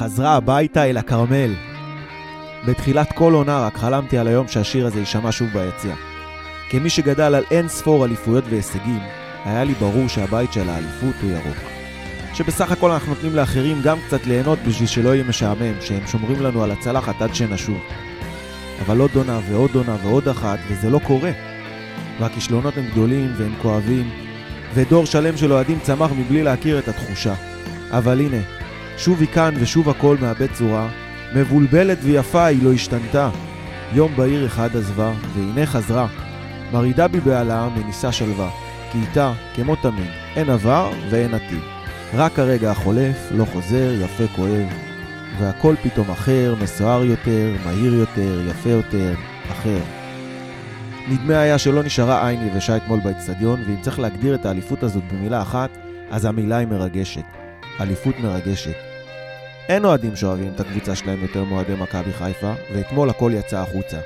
חזרה הביתה אל הכרמל. בתחילת כל עונה רק חלמתי על היום שהשיר הזה יישמע שוב ביציע. כמי שגדל על אין ספור אליפויות והישגים, היה לי ברור שהבית של האליפות הוא ירוק. שבסך הכל אנחנו נותנים לאחרים גם קצת ליהנות בשביל שלא יהיה משעמם, שהם שומרים לנו על הצלחת עד שנשוב. אבל עוד עונה ועוד עונה ועוד אחת, וזה לא קורה. והכישלונות הם גדולים והם כואבים, ודור שלם של אוהדים צמח מבלי להכיר את התחושה. אבל הנה, שוב היא כאן ושוב הכל מאבד צורה, מבולבלת ויפה היא לא השתנתה. יום בהיר אחד עזבה, והנה חזרה. מרעידה בי בעלה, מניסה שלווה. כי איתה, כמו תמיד, אין עבר ואין עתיד. רק הרגע החולף, לא חוזר, יפה כואב. והכל פתאום אחר, מסוער יותר, מהיר יותר, יפה יותר, אחר. נדמה היה שלא נשארה עין יבשה אתמול באצטדיון, ואם צריך להגדיר את האליפות הזאת במילה אחת, אז המילה היא מרגשת. אליפות מרגשת. אין אוהדים שאוהבים את הקבוצה שלהם יותר מאוהדי מכבי חיפה, ואתמול הכל יצא החוצה.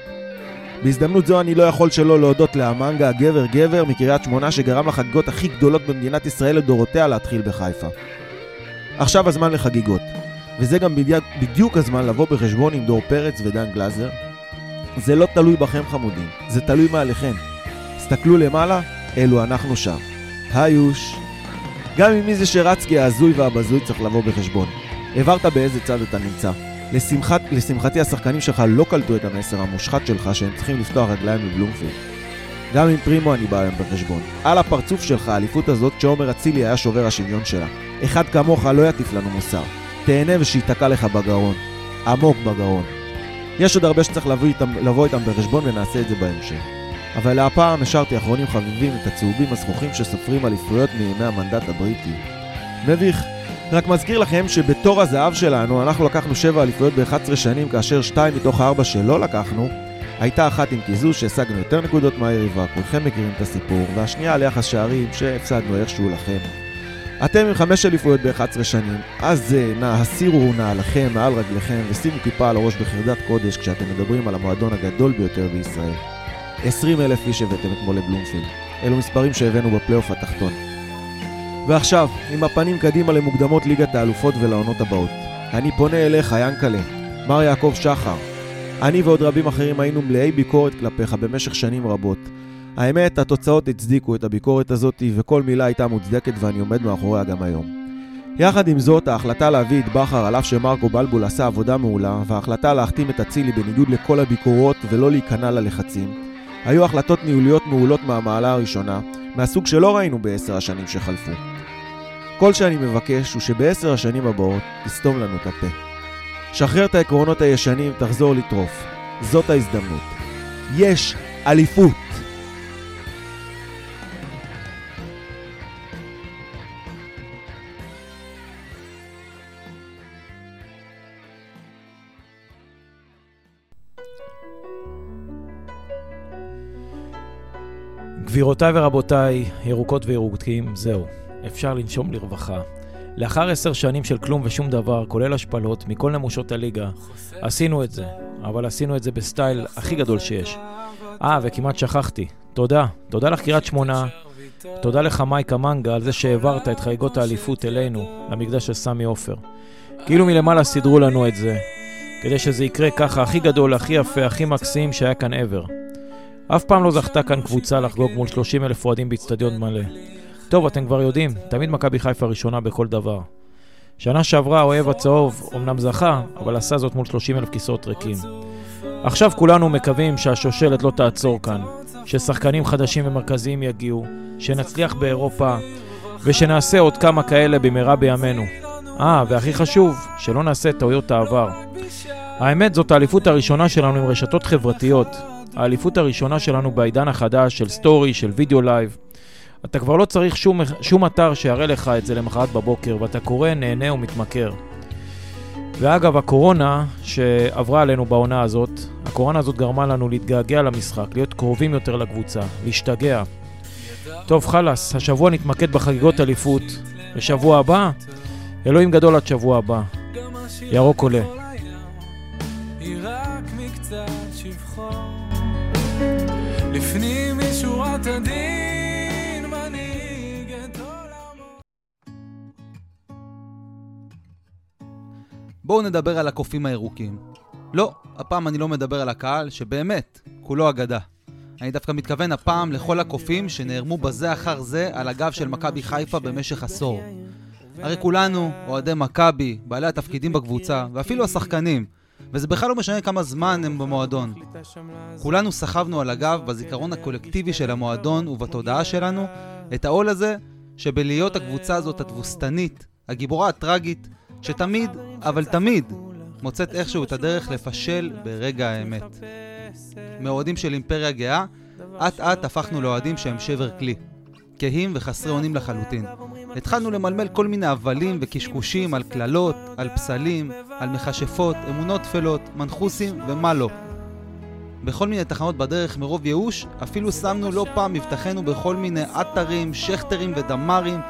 בהזדמנות זו אני לא יכול שלא להודות לאמנגה הגבר גבר מקריית שמונה שגרם לחגיגות הכי גדולות במדינת ישראל לדורותיה להתחיל בחיפה. עכשיו הזמן לחגיגות, וזה גם בדיוק, הזמן לבוא בחשבון עם דור פרץ ודן גלאזר. זה לא תלוי בכם חמודים, זה תלוי מעליכם. הסתכלו למעלה, אלו אנחנו שם. היוש. גם עם מי זה שרץ כי ההזוי והבזוי צריך לבוא בחשבון. הבהרת באיזה צד אתה נמצא. לשמחת, לשמחתי השחקנים שלך לא קלטו את המסר המושחת שלך שהם צריכים לפתוח רגליים בבלומפילד. גם עם פרימו אני בא היום בחשבון. על הפרצוף שלך האליפות הזאת שעומר אצילי היה שובר השוויון שלה. אחד כמוך לא יטיף לנו מוסר. תהנה ושייתקע לך בגרון. עמוק בגרון. יש עוד הרבה שצריך לבוא איתם, לבוא איתם בחשבון ונעשה את זה בהמשך. אבל להפעם השארתי אחרונים חביבים את הצהובים הזכוכים שסופרים אליפויות מימי המנדט הבריטי. מביך. רק מזכיר לכם שבתור הזהב שלנו אנחנו לקחנו 7 אליפויות ב-11 שנים כאשר 2 מתוך 4 שלא לקחנו הייתה אחת עם קיזוז שהשגנו יותר נקודות מהיריבה, כולכם מכירים את הסיפור, והשנייה על יחס שערים שהפסדנו איכשהו לכם. אתם עם 5 אליפויות ב-11 שנים, אז נא הסירו נעליכם מעל רגליכם ושימו כיפה על הראש בחרדת קודש כשאתם מדברים על המועדון הגדול ביותר בישראל. 20 אלף איש הבאתם אתמול לבלומפילד. אלו מספרים שהבאנו בפלייאוף התחתון. ועכשיו, עם הפנים קדימה למוקדמות ליגת האלופות ולעונות הבאות. אני פונה אליך, ינקלה, מר יעקב שחר. אני ועוד רבים אחרים היינו מלאי ביקורת כלפיך במשך שנים רבות. האמת, התוצאות הצדיקו את הביקורת הזאת, וכל מילה הייתה מוצדקת ואני עומד מאחוריה גם היום. יחד עם זאת, ההחלטה להביא את בכר על אף שמרקו בלבול עשה עבודה מעולה, וההחלטה להחתים את אצילי בניגוד לכל הביקורות ולא להיכנע ללחצים, היו החלטות ניהוליות מעולות מהמעלה הראשונה, מהסוג שלא ראינו בעשר השנים שחלפו. כל שאני מבקש הוא שבעשר השנים הבאות תסתום לנו את הפה. שחרר את העקרונות הישנים, תחזור לטרוף. זאת ההזדמנות. יש אליפות! גבירותיי ורבותיי, ירוקות וירוקים, זהו. אפשר לנשום לרווחה. לאחר עשר שנים של כלום ושום דבר, כולל השפלות, מכל נמושות הליגה, עשינו את זה. אבל עשינו את זה בסטייל הכי גדול שיש. אה, וכמעט שכחתי. תודה. תודה לך קריית שמונה. תודה לך מייקה מנגה על זה שהעברת את חגיגות האליפות אלינו, למקדש של סמי עופר. כאילו מלמעלה סידרו לנו את זה, כדי שזה יקרה ככה הכי גדול, הכי יפה, הכי מקסים שהיה כאן ever. אף פעם לא זכתה כאן קבוצה לחגוג מול 30 אלף אוהדים באיצטדיון מלא. טוב, אתם כבר יודעים, תמיד מכבי חיפה ראשונה בכל דבר. שנה שעברה האוהב הצהוב אמנם זכה, אבל עשה זאת מול 30 אלף כיסאות ריקים. עכשיו כולנו מקווים שהשושלת לא תעצור כאן, ששחקנים חדשים ומרכזיים יגיעו, שנצליח באירופה, ושנעשה עוד כמה כאלה במהרה בימינו. אה, והכי חשוב, שלא נעשה טעויות העבר. האמת, זאת האליפות הראשונה שלנו עם רשתות חברתיות. האליפות הראשונה שלנו בעידן החדש של סטורי, של וידאו לייב. אתה כבר לא צריך שום, שום אתר שיראה לך את זה למחרת בבוקר, ואתה קורא, נהנה ומתמכר. ואגב, הקורונה שעברה עלינו בעונה הזאת, הקורונה הזאת גרמה לנו להתגעגע למשחק, להיות קרובים יותר לקבוצה, להשתגע. טוב, חלאס, השבוע נתמקד בחגיגות אליפות, ושבוע הבא, אלוהים גדול עד שבוע הבא. ירוק עולה. לפנים משורת הדין בואו נדבר על הקופים הירוקים. לא, הפעם אני לא מדבר על הקהל, שבאמת, כולו אגדה. אני דווקא מתכוון הפעם לכל הקופים שנערמו בזה אחר זה על הגב של מכבי חיפה במשך עשור. הרי כולנו, אוהדי מכבי, בעלי התפקידים בקבוצה, ואפילו השחקנים, וזה בכלל לא משנה כמה זמן הם במועדון. כולנו סחבנו על הגב בזיכרון הקולקטיבי של המועדון ובתודעה שלנו את העול הזה שבלהיות הקבוצה הזאת התבוסתנית, הגיבורה הטרגית, שתמיד, אבל תמיד, מוצאת איכשהו את הדרך לפשל ברגע האמת. מאוהדים של אימפריה גאה, אט אט הפכנו לאוהדים שהם שבר כלי. כהים וחסרי אונים לחלוטין. התחלנו למלמל כל מיני הבלים וקשקושים על קללות, על פסלים, על מכשפות, אמונות טפלות, מנחוסים ומה לא. בכל מיני תחנות בדרך מרוב ייאוש, אפילו שמנו לא פעם מבטחנו בכל מיני אתרים, שכטרים ודמרים,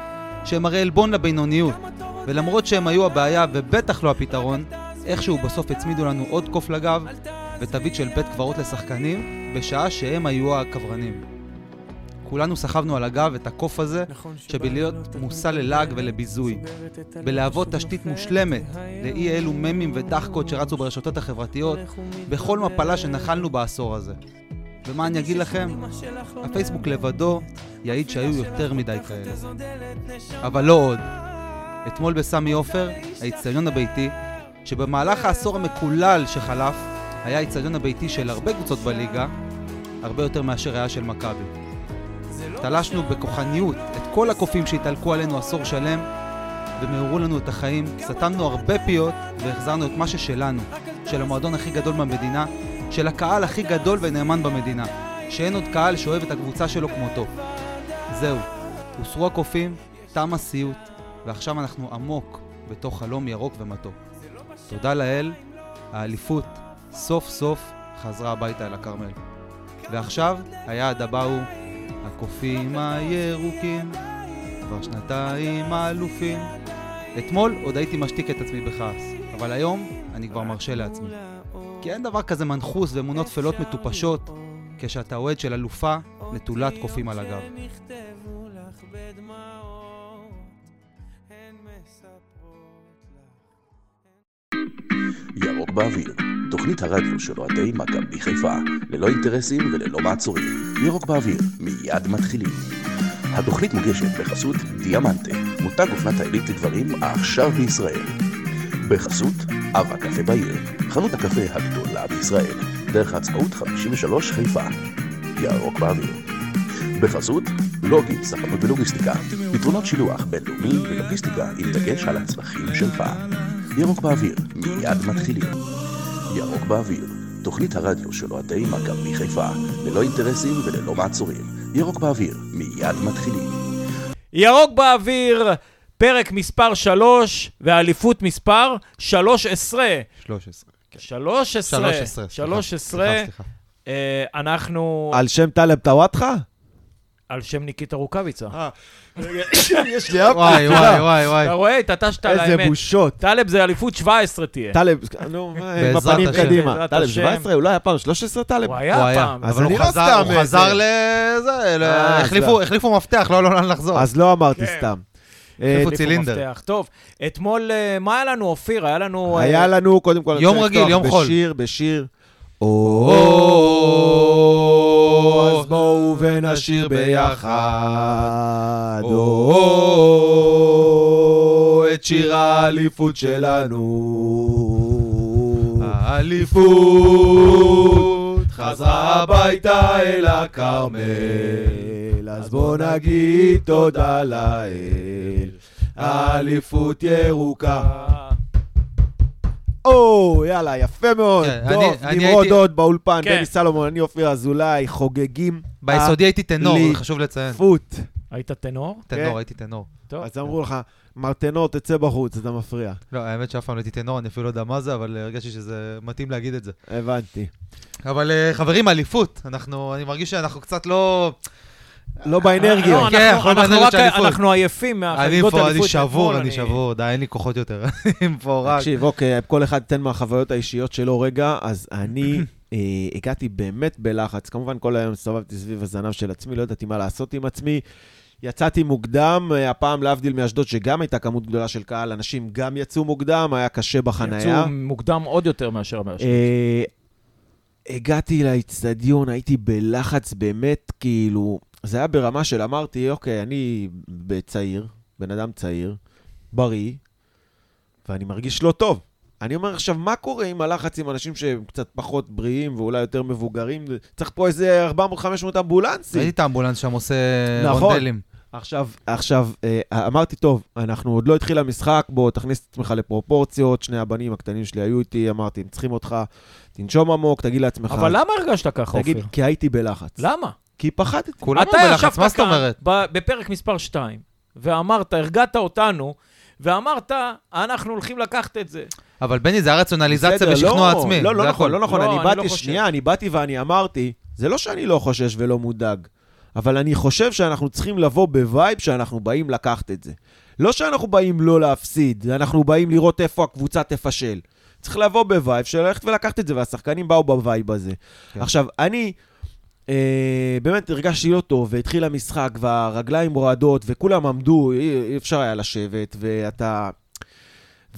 שהם הרי עלבון לבינוניות. ולמרות שהם היו הבעיה ובטח לא הפתרון, איכשהו בסוף הצמידו לנו עוד קוף לגב ותווית של בית קברות לשחקנים, בשעה שהם היו הקברנים. כולנו סחבנו על הגב את הקוף הזה, שבלהיות מושא ללעג ולביזוי. בלהוות תשתית מושלמת לאי אלו ממים ודחקות שרצו ברשתות החברתיות, בכל מפלה שנחלנו בעשור הזה. ומה אני אגיד לכם? הפייסבוק לבדו יעיד שהיו יותר מדי כאלה. אבל לא עוד. אתמול בסמי עופר, האיצטדיון הביתי, שבמהלך העשור המקולל שחלף, היה האיצטדיון הביתי של הרבה קבוצות בליגה, הרבה יותר מאשר היה של מכבי. תלשנו בכוחניות את כל הקופים שהתעלקו עלינו עשור שלם, ומאורו לנו את החיים, סתמנו הרבה פיות והחזרנו את מה ששלנו, של המועדון הכי גדול במדינה, של הקהל הכי גדול ונאמן במדינה, שאין עוד קהל שאוהב את הקבוצה שלו כמותו. זהו, הוסרו הקופים, תם הסיוט, ועכשיו אנחנו עמוק בתוך חלום ירוק ומתוק. תודה לאל, האליפות סוף סוף חזרה הביתה אל הכרמל. ועכשיו, היעד הבא הוא הקופים הירוקים, כבר שנתיים האלופים. אתמול עוד הייתי משתיק את עצמי בכעס, אבל היום אני כבר מרשה לעצמי. כי אין דבר כזה מנחוס ואמונות טפלות מטופשות, כשאתה אוהד של אלופה נטולת קופים על הגב. ירוק באוויר, תוכנית הרדיו של אוהדי מכבי חיפה, ללא אינטרסים וללא מעצורים. ירוק באוויר, מיד מתחילים. התוכנית מוגשת בחסות דיאמנטה, מותג אופנת העילית לגברים העכשיו בישראל. בחסות אב הקפה בעיר, חנות הקפה הגדולה בישראל, דרך העצמאות 53 חיפה. ירוק באוויר. בחסות לוגי, ספנות ולוגיסטיקה, פתרונות שילוח בינלאומי ולוגיסטיקה עם דגש על הצרכים שלך. ירוק באוויר, מיד מתחילים. ירוק באוויר, תוכנית הרדיו של אוהדי מכבי חיפה, ללא אינטרסים וללא מעצורים. ירוק באוויר, מיד מתחילים. ירוק באוויר, פרק מספר 3, ואליפות מספר 13. 13. 13. 13. 13. סליחה, סליחה. אה, אנחנו על שם טלב טוואטחה? על שם ניקיטה רוקאביצה. יש לי אף וואי, וואי, וואי, וואי. אתה רואה, התעטשת על איזה האמת. בושות. טלב זה אליפות 17 תהיה. טלב, נו, עם הפנים. קדימה. טלב, השם. 17? אולי היה פעם 13 טלב? הוא הוא היה. פעם. אז אבל הוא לא חזר, הוא איזה- חזר לזה, אה, אז החליפו- לא. החליפו מפתח, לא, לא, לא לחזור. אז לא אמרתי כן. סתם. איפה אה, החליפו צילינדר? טוב, אתמול, אה, מה היה לנו, אופיר? היה לנו... אה, היה לנו, קודם כל, יום רגיל, יום חול. בשיר, בשיר. או, אז בואו ונשיר ביחד. את שיר האליפות שלנו. האליפות חזרה הביתה אל הכרמל, אז בוא נגיד תודה לאל. האליפות ירוקה. או, יאללה, יפה מאוד. כן, טוב, אני- אני נמרוד הייתי- עוד באולפן, כן. דני סלומון, אני אופיר אזולאי, חוגגים ביסודי הייתי טנור, לי- חשוב לציין. אליפות. היית טנור? כן. טנור, הייתי טנור. טוב. אז אמרו לך, מרטנור, תצא בחוץ, אתה מפריע. לא, האמת שאף פעם לא הייתי טנור, אני אפילו לא יודע מה זה, אבל אה, הרגשתי שזה מתאים להגיד את זה. הבנתי. אבל אה, חברים, אליפות. אנחנו, אני מרגיש שאנחנו קצת לא... לא באנרגיות. לא, כן, אנחנו- עייפים אני מהחגיגות אליפות. אני שבור, אני שבור, די, אין לי כוחות יותר. אני פה רק... תקשיב, אוקיי, כל אחד ייתן מהחוויות האישיות שלו רגע, אז אני אה, הגעתי באמת בלחץ. כמובן, כל היום הסתובבתי סביב הזנב של עצמי, לא ידעתי מה לעשות עם עצמי. יצאתי מוקדם, אה, הפעם להבדיל מאשדוד, שגם הייתה כמות גדולה של קהל, אנשים גם יצאו מוקדם, היה קשה בחנייה. יצאו מוקדם עוד יותר מאשר מאשר. אה, הגעתי לאיצטדיון, הייתי בלחץ באמת, כאילו, זה היה ברמה של אמרתי, אוקיי, אני צעיר, בן אדם צעיר, בריא, ואני מרגיש לא טוב. אני אומר עכשיו, מה קורה עם הלחץ עם אנשים שהם קצת פחות בריאים ואולי יותר מבוגרים? צריך פה איזה 400-500 אמבולנסים. ראיתי את האמבולנס שם עושה נכון. רונדלים. עכשיו, עכשיו, אה, אמרתי, טוב, אנחנו עוד לא התחיל המשחק, בוא, תכניס את עצמך לפרופורציות, שני הבנים הקטנים שלי היו איתי, אמרתי, הם צריכים אותך, תנשום עמוק, תגיד לעצמך... אבל למה הרגשת ככה, תגיד, אופיר? כי הייתי בלחץ. למה? כי פחדתי. כולנו אתה בלחץ, ישבת מה זאת כאן אומרת? ב- בפרק מספר 2, ואמרת, הרגעת אותנו, ואמרת, אנחנו הולכים לקחת את זה. אבל בני, זה היה רציונליזציה בסדר, ושכנוע לא, עצמי. לא, לא נכון. לא נכון, לא, אני אני באתי, לא. שנייה, אני באתי ואני אמרתי, זה לא שאני לא חושש ולא מודאג, אבל אני חושב שאנחנו צריכים לבוא ב vibe שאנחנו באים לקחת את זה. לא שאנחנו באים לא להפסיד, אנחנו באים לראות איפה הקבוצה תפשל. צריך לבוא ב vibe של ללכת ולקחת את זה, והשחקנים באו ב vibe הזה. כן. עכשיו, אני... אה, באמת הרגשתי לא טוב, והתחיל המשחק, והרגליים רועדות, וכולם עמדו, אי, אי אפשר היה לשבת, ואתה...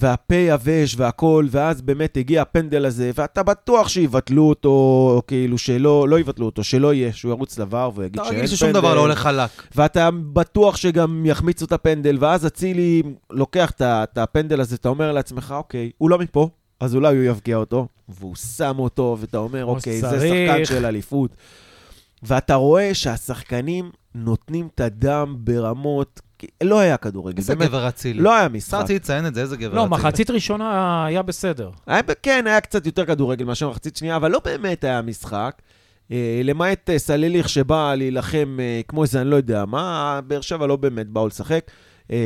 והפה יבש והכל, ואז באמת הגיע הפנדל הזה, ואתה בטוח שיבטלו אותו, או כאילו שלא, לא יבטלו אותו, שלא יהיה, שהוא ירוץ לבר ויגיד אתה שאין פנדל. רגיל ששום דבר לא הולך חלק. ואתה בטוח שגם יחמיצו את הפנדל, ואז אצילי לוקח את הפנדל הזה, אתה אומר לעצמך, אוקיי, הוא לא מפה, אז אולי הוא יבקיע אותו, והוא שם אותו, ואתה אומר, אוקיי, זה שצריך." שחקן של אליפות. ואתה רואה שהשחקנים נותנים את הדם ברמות, לא היה כדורגל, איזה באמת, גבר אצילי. לא היה משחק. רציתי לציין את זה, איזה גבר לא, אצילי. מחצית ראשונה היה בסדר. היה, כן, היה קצת יותר כדורגל מאשר מחצית שנייה, אבל לא באמת היה משחק. אה, למעט אה, סלליך שבא להילחם אה, כמו איזה, אני לא יודע מה, באר שבע לא באמת באו לשחק. אה,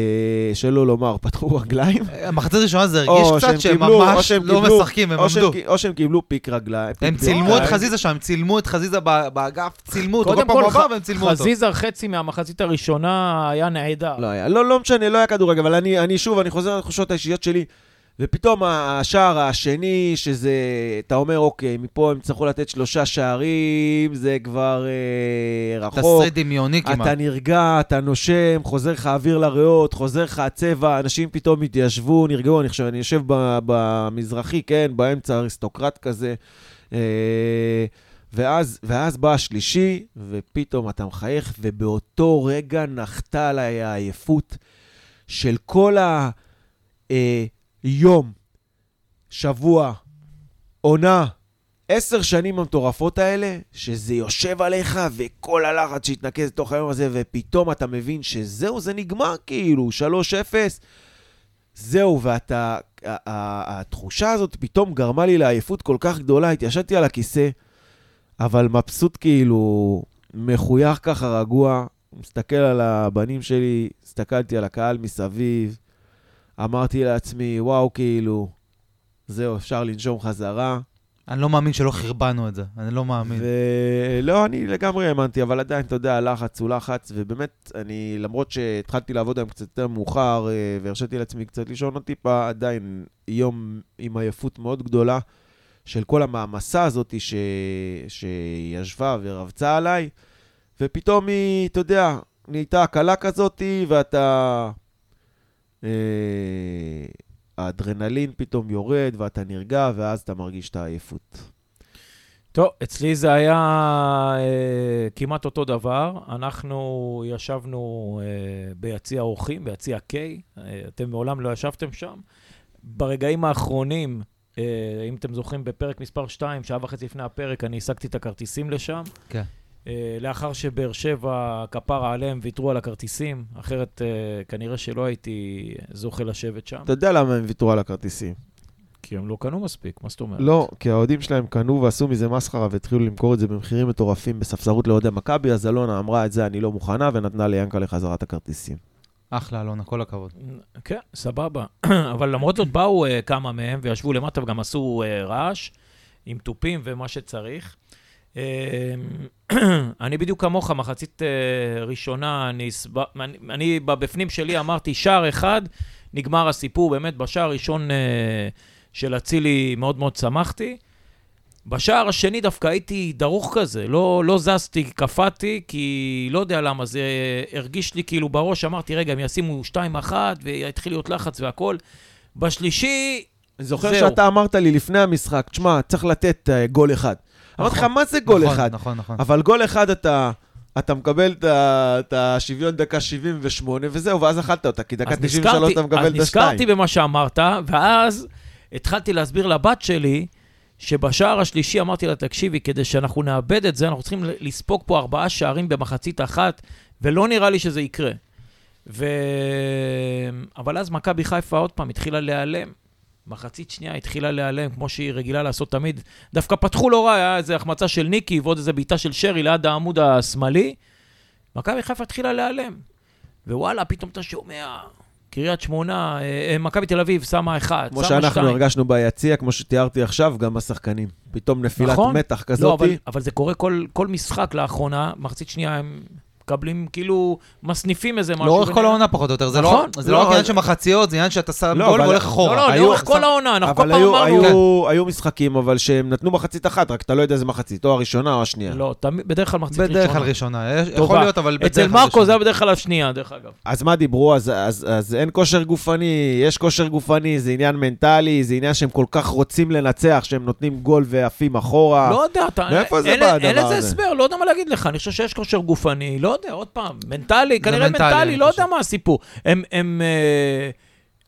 שלא לומר, פתחו רגליים. המחצית הראשונה זה הרגיש קצת שהם ממש לא משחקים, הם עמדו. או שהם קיבלו פיק רגליים. הם צילמו את. חזיזה שם, הם צילמו את חזיזה ב- באגף, צילמו אותו, כל קודם פעם הוא כל, עבר והם צילמו אותו. חזיזה חצי מהמחצית הראשונה היה נהדר. לא היה, לא, לא משנה, לא היה כדורגל, אבל אני, אני שוב, אני חוזר לתחושות האישיות שלי, ופתאום השער השני, שזה, אתה אומר, אוקיי, מפה הם יצטרכו לתת שלושה שערים, זה כבר אה, רחוק. תסריט דמיוני כמעט. אתה נרגע, אתה נושם, חוזר לך אוויר לריאות, חוזר לך הצבע, אנשים פתאום התיישבו, נרגעו, אני חושב, אני יושב במזרחי, כן, באמצע אריסטוקרט כזה. אה, ואז, ואז בא השלישי, ופתאום אתה מחייך, ובאותו רגע נחתה עליי העייפות של כל היום, שבוע, עונה, עשר שנים המטורפות האלה, שזה יושב עליך, וכל הלחץ שהתנקז לתוך היום הזה, ופתאום אתה מבין שזהו, זה נגמר כאילו, 3-0, זהו, ואתה... התחושה הזאת פתאום גרמה לי לעייפות כל כך גדולה, התיישבתי על הכיסא, אבל מבסוט כאילו, מחוייך ככה רגוע, מסתכל על הבנים שלי, הסתכלתי על הקהל מסביב, אמרתי לעצמי, וואו, כאילו, זהו, אפשר לנשום חזרה. אני לא מאמין שלא חרבנו את זה, אני לא מאמין. ולא, אני לגמרי האמנתי, אבל עדיין, אתה יודע, הלחץ הוא לחץ, ובאמת, אני, למרות שהתחלתי לעבוד היום קצת יותר מאוחר, אה, והרשיתי לעצמי קצת לישון עוד טיפה, עדיין יום עם עייפות מאוד גדולה של כל המעמסה הזאת ש... שישבה ורבצה עליי, ופתאום היא, אתה יודע, נהייתה הקלה כזאת, ואתה... אה, האדרנלין פתאום יורד, ואתה נרגע, ואז אתה מרגיש את העייפות. טוב, אצלי זה היה אה, כמעט אותו דבר. אנחנו ישבנו אה, ביציע האורחים, ביציע K. אה, אתם מעולם לא ישבתם שם. ברגעים האחרונים, אה, אם אתם זוכרים, בפרק מספר 2, שעה וחצי לפני הפרק, אני השגתי את הכרטיסים לשם. כן. לאחר שבאר שבע, כפרה עליהם, ויתרו על הכרטיסים, אחרת אה, כנראה שלא הייתי זוכה לשבת שם, אתה יודע למה הם ויתרו על הכרטיסים? כי הם לא קנו מספיק, מה זאת אומרת? לא, כי האוהדים שלהם קנו ועשו מזה מסחרה והתחילו למכור את זה במחירים מטורפים בספסרות לאוהדי מכבי, אז אלונה אמרה את זה, אני לא מוכנה, ונתנה ליאנקלה חזרה את הכרטיסים. אחלה, אלונה, כל הכבוד. כן, סבבה. אבל למרות זאת באו uh, כמה מהם וישבו למטה וגם עשו uh, רעש עם תופים ומה שצריך. Uh, אני בדיוק כמוך, מחצית uh, ראשונה, אני. אני, אני בבפנים שלי אמרתי, שער אחד, נגמר הסיפור, באמת, בשער הראשון uh, של אצילי מאוד מאוד שמחתי. בשער השני דווקא הייתי דרוך כזה, לא, לא זזתי, קפאתי, כי לא יודע למה, זה הרגיש לי כאילו בראש, אמרתי, רגע, הם ישימו 2-1 ויתחיל להיות לחץ והכל. בשלישי, אני זוכר זהו. שאתה אמרת לי לפני המשחק, תשמע, צריך לתת אה, גול אחד. אמרתי לך, מה זה גול נכון, אחד? נכון, נכון. אבל גול אחד אתה... אתה מקבל את השוויון דקה 78, וזהו, ואז אכלת אותה, כי דקה אז 93 נזכרתי- אתה מקבל אז את השתיים. נזכרתי במה שאמרת, ואז התחלתי להסביר לבת שלי, שבשער השלישי אמרתי לה, תקשיבי, כדי שאנחנו נאבד את זה, אנחנו צריכים לספוג פה ארבעה שערים במחצית אחת, ולא נראה לי שזה יקרה. ו... אבל אז מכבי חיפה עוד פעם התחילה להיעלם. מחצית שנייה התחילה להיעלם, כמו שהיא רגילה לעשות תמיד. דווקא פתחו לא רע, היה איזו החמצה של ניקי ועוד איזו בעיטה של שרי ליד העמוד השמאלי. מכבי חיפה התחילה להיעלם. ווואלה, פתאום אתה שומע, קריית שמונה, אה, מכבי תל אביב שמה אחד, כמו שמה שאנחנו שתיים. הרגשנו ביציע, כמו שתיארתי עכשיו, גם השחקנים. פתאום נפילת נכון. מתח לא, כזאת. אבל, אבל זה קורה כל, כל משחק לאחרונה, מחצית שנייה הם מקבלים, כאילו, מסניפים איזה משהו. לאורך כל העונה פחות או יותר, זה לא- נכון. זה לא, לא רק עניין אבל- של מחציות, זה עניין שאתה שם לא, גול והולך אחורה. לא, לא, לאורך כל העונה, אנחנו כל פעם אמרנו... היו, היו משחקים, אבל שהם נתנו מחצית אחת, רק אתה לא יודע איזה מחצית, או הראשונה או השנייה. לא, בדרך כלל מחצית ראשונה. בדרך כלל ראשונה, יכול. להיות, אבל בדרך אצל כלל מרקו ראשונה. זה היה בדרך כלל השנייה, דרך אגב. אז מה דיברו? אז, אז, אז אין כושר גופני, יש כושר גופני, זה עניין מנטלי, זה עניין שהם כל כך רוצים לנצח, שהם נותנים גול ועפים אחורה. לא יודע, אתה... מאיפה זה אין- לזה? הסבר, לא יודע מה להגיד לך. אני חושב שיש כושר גופני, לא יודע, עוד פעם, מנטלי, כנראה מנטלי, מנטלי, לא יודע. מה הסיפור. הם... הם אה,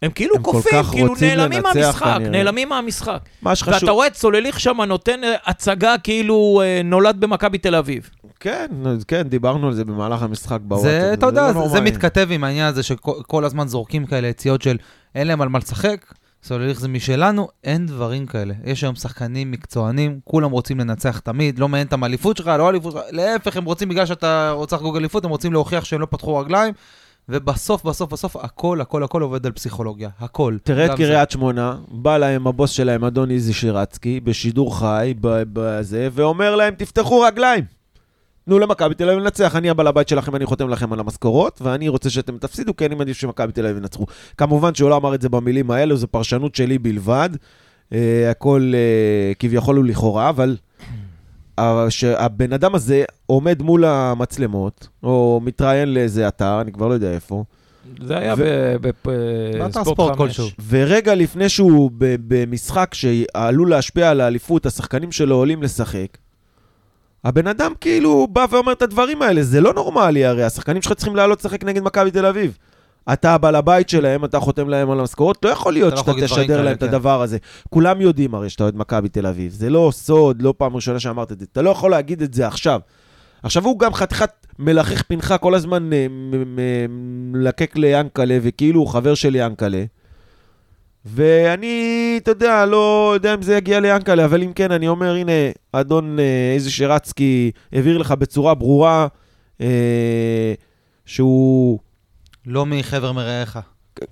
הם כאילו הם כל קופים, כאילו נעלמים מהמשחק, כנראה. נעלמים מהמשחק. מה שחשוב... ואתה רואה את צולליך שם נותן אה, הצגה כאילו אה, נולד במכבי תל אביב. כן, כן, דיברנו על זה במהלך המשחק בוואטסאפ. זה, אתה יודע, לא זה- זה. מתכתב עם העניין הזה שכל הזמן זורקים כאלה יציאות של אין להם על מה לשחק, סולליך זה משלנו, אין דברים כאלה. יש היום שחקנים מקצוענים, כולם רוצים לנצח תמיד, לא מעניין אותם האליפות שלך, לא האליפות שלך, להפך, הם רוצים, בגלל שאתה רוצה לחגוג אליפות, הם רוצים להוכיח שהם לא פתחו רגליים, ובסוף, בסוף, בסוף, הכל, הכל, הכל עובד על פסיכולוגיה, הכל. תראה את. קריית שמונה, בא להם הבוס שלהם, אדון איזי שירצקי, בשידור חי, בזה, ואומר להם, תפתחו רגליים. תנו למכבי תל אביב לנצח, אני הבעל הבית שלכם, אני חותם לכם על המשכורות, ואני רוצה שאתם תפסידו, כי אני מעדיף שמכבי תל אביב ינצחו. כמובן שהוא לא אמר את זה במילים האלו, זו פרשנות שלי בלבד. אה, הכל אה, כביכול הוא לכאורה, אבל שהבן אדם הזה עומד מול המצלמות, או מתראיין לאיזה אתר, אני כבר לא יודע איפה, זה היה ו- בספורט ספורט 5. כלשהו. ורגע לפני שהוא ב- במשחק שעלול להשפיע על האליפות, השחקנים שלו עולים לשחק, הבן אדם כאילו בא ואומר את הדברים האלה, זה לא נורמלי הרי, השחקנים שלך צריכים לעלות לשחק נגד מכבי תל אביב. אתה בעל הבית שלהם, אתה חותם להם על המשכורות, לא יכול להיות לא שאתה תשדר להם את כן. הדבר הזה. כולם יודעים הרי שאתה אוהד מכבי תל אביב, זה לא סוד, לא פעם ראשונה שאמרת את זה, אתה לא יכול להגיד את זה עכשיו. עכשיו הוא גם חתיכת מלחך פנחה כל הזמן אה, מלקק ליאנקלה, וכאילו הוא חבר של יאנקלה. ואני, אתה יודע, לא יודע אם זה יגיע ליאנקלה, אבל אם כן, אני אומר, הנה, אדון אה, איזה שרצקי העביר לך בצורה ברורה אה, שהוא לא מחבר מרעיך,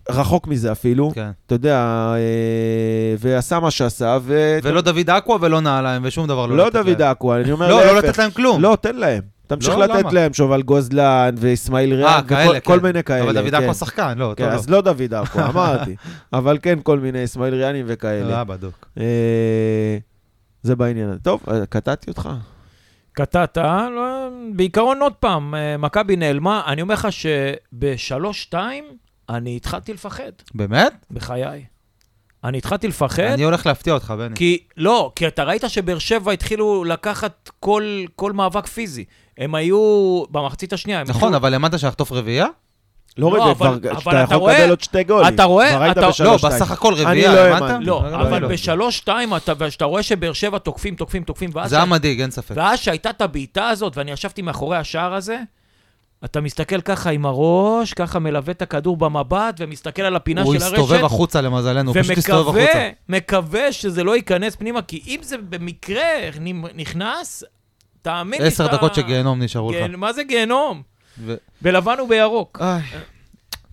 רחוק מזה אפילו, כן. אתה יודע, אה, ועשה מה שעשה, ו... ולא דוד אקווה ולא נעליים ושום דבר לא לא דוד להם. אקו, אני אומר לא, לא להפך. לתת להם כלום. לא, תן להם. תמשיך לא, לתת למה? להם שובל גוזלן ואיסמעיל ריאן, אה, כאלה, וכל- כל כן. מיני כאלה. אבל דוד כן. אקווה שחקן, לא, כן, אותו אז לא דוד אקו, אמרתי. אבל כן, כל מיני אסמאעיל ריאנים לא. וכאלה. אה, בדוק. אה, זה בעניין הזה. טוב, אה, קטעתי אותך. קטעת, לא, בעיקרון עוד פעם, מכבי נעלמה, אני אומר לך שבשלוש-שתיים אני התחלתי לפחד, באמת? בחיי. אני התחלתי לפחד, אני הולך להפתיע אותך, בני. כי, לא, כי אתה ראית שבאר שבע התחילו לקחת כל, כל מאבק פיזי. הם היו, במחצית השנייה, נכון, אבל האמנת שנחטוף רביעייה? לא לא, רביעי, כבר, שאתה יכול רואה- לקבל עוד שתי גולים. אתה רואה? אתה- לא, בשלוש-שתיים. בסך הכל אני רביעייה, לא האמנת? האמנתי. לא, לא, אבל לא. בשלוש-שתיים, אתה- ואתה רואה שבאר שבע תוקפים, תוקפים, תוקפים, ואז זה היה מדאיג, אין ספק. ואז שהייתה את הבעיטה הזאת, ואני ישבתי מאחורי השער הזה, אתה מסתכל ככה עם הראש, ככה מלווה את הכדור במבט, ומסתכל על הפינה הוא של הרשת, הסתובב החוצה למזלנו, הוא פשוט הסתובב החוצה. ומקווה, מקווה שזה לא ייכנס פנימה, כי אם זה במקרה נכנס, תאמין לי, עשר אתה- דקות של גיהנום נשארו לך. כן, מה זה גיהנום? ו- בלבן ובירוק. איי.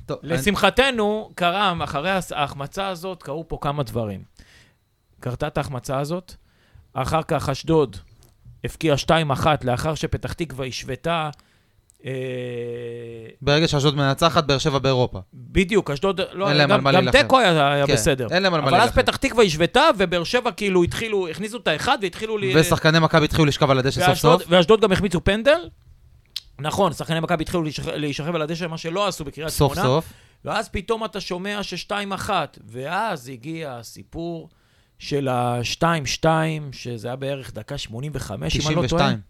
טוב, אני- לשמחתנו, קרה, אחרי ההחמצה הזאת, קרו פה כמה דברים. קרתה את ההחמצה הזאת, אחר כך אשדוד הבקיעה 2-1 לאחר שפתח תקווה השוותה. אה, ברגע שאשדוד מנצחת, באר שבע באירופה. בדיוק, אשדוד, לא, אין להם גם, על מה גם להילחם. תיקו היה, היה כן, בסדר. אין להם על מה אבל אז להילחם. פתח תקווה השוותה, ובאר שבע כאילו התחילו, הכניסו את האחד והתחילו... ל- ושחקני מכבי התחילו לשכב על הדשא סוף סוף. ואשדוד גם החמיצו פנדל. נכון, שחקני מכבי התחילו להישכב- על הדשא, מה שלא עשו בקריית סוף שמונה. סוף. ואז פתאום אתה שומע ששתיים אחת, ואז הגיע הסיפור של השתיים שתיים, שזה היה בערך דקה 85, אם אני לא טועה. 92.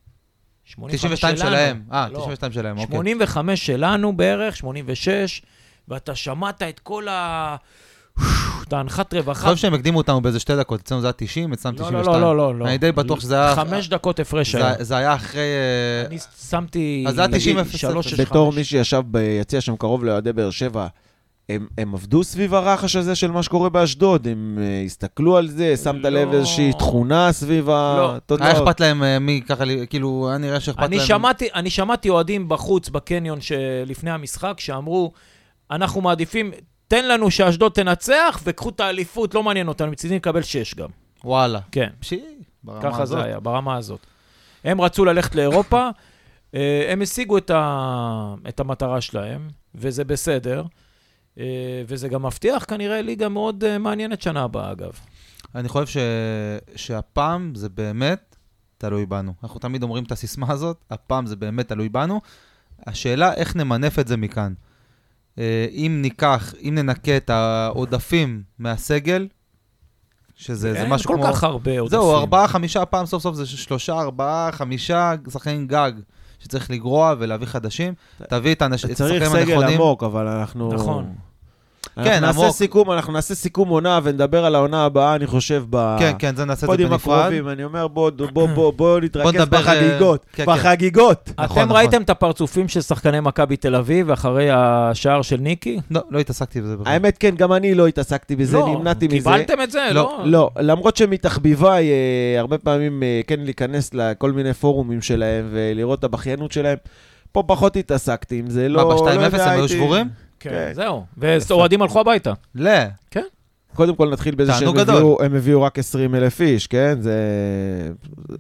92 שלנו. שלהם. אה, לא. 92 שלהם, אוקיי. 85 שלנו בערך, 86, ואתה שמעת את כל ה... את ההנחת אני רווחה. חושב שהם הקדימו אותנו באיזה שתי דקות, אצלנו זה היה 90, אצלם לא, 92. לא, לא, לא, לא. אני די בטוח שזה היה... חמש דקות הפרש זה- היה. זה היה אחרי... אה, אני שמתי... אז זה היה נגיד, 90 אפס שלוש, אפס. שש, בתור. מי שישב ביציע שם קרוב לאוהדי באר שבע, הם, הם עבדו סביב הרחש הזה של מה שקורה באשדוד, הם uh, הסתכלו על זה, שמת לא. לב איזושהי תכונה סביב לא. התוצאות. היה אכפת להם אה, מי ככה, כאילו, היה נראה שאכפת להם... אני שמעתי, אני שמעתי אוהדים בחוץ, בקניון שלפני המשחק, שאמרו, אנחנו מעדיפים, תן לנו שאשדוד תנצח, וקחו את האליפות, לא מעניין אותנו, מצידי נקבל שש גם. וואלה. כן, פשי, ברמה ככה הזאת. זה היה, ברמה הזאת. הם רצו ללכת לאירופה, אה, הם השיגו את, ה... את המטרה שלהם, וזה בסדר, וזה גם מבטיח כנראה ליגה מאוד אה, מעניינת שנה הבאה, אגב. אני חושב ש... שהפעם זה באמת תלוי בנו. אנחנו תמיד אומרים את הסיסמה הזאת, הפעם זה באמת תלוי בנו. השאלה איך נמנף את זה מכאן. אה, אם ניקח, אם ננקה את העודפים מהסגל, שזה זה אין משהו כל כמו... כך הרבה עודפים. זהו, ארבעה, חמישה, פעם סוף סוף זה שלושה, ארבעה, חמישה שחקנים גג שצריך לגרוע ולהביא חדשים. תביא את האנש- את צריך השחקנים סגל הנכונים. עמוק, אבל אנחנו... נכון. אנחנו כן, נעשה עמוק. סיכום, אנחנו נעשה סיכום עונה ונדבר על העונה הבאה, אני חושב, כן, כן, זה נעשה את זה בנפרד. הקרובים. אני אומר, בוא, בוא, בוא, בוא נתרכז נדבר, אה, בחגיגות. כן, כן. בחגיגות. נכון, אתם נכון. ראיתם את הפרצופים של שחקני מכבי תל אביב אחרי השער של ניקי? לא, לא התעסקתי בזה בכלל. האמת, כן, גם אני לא התעסקתי בזה, לא, נמנעתי מזה. קיבלתם את זה? לא, לא. לא, למרות שמתחביביי, אה, הרבה פעמים אה, כן להיכנס לכל מיני פורומים שלהם ולראות את הבכיינות שלהם. פה פחות התעסקתי עם זה, לא... מה, ב-2-0 לא הם היו הייתי- שבורים? כן, כן. זהו. ואוהדים הלכו הביתה. לא. קודם כל נתחיל בזה שהם. הביאו, הם הביאו רק 20 אלף איש, כן? זה...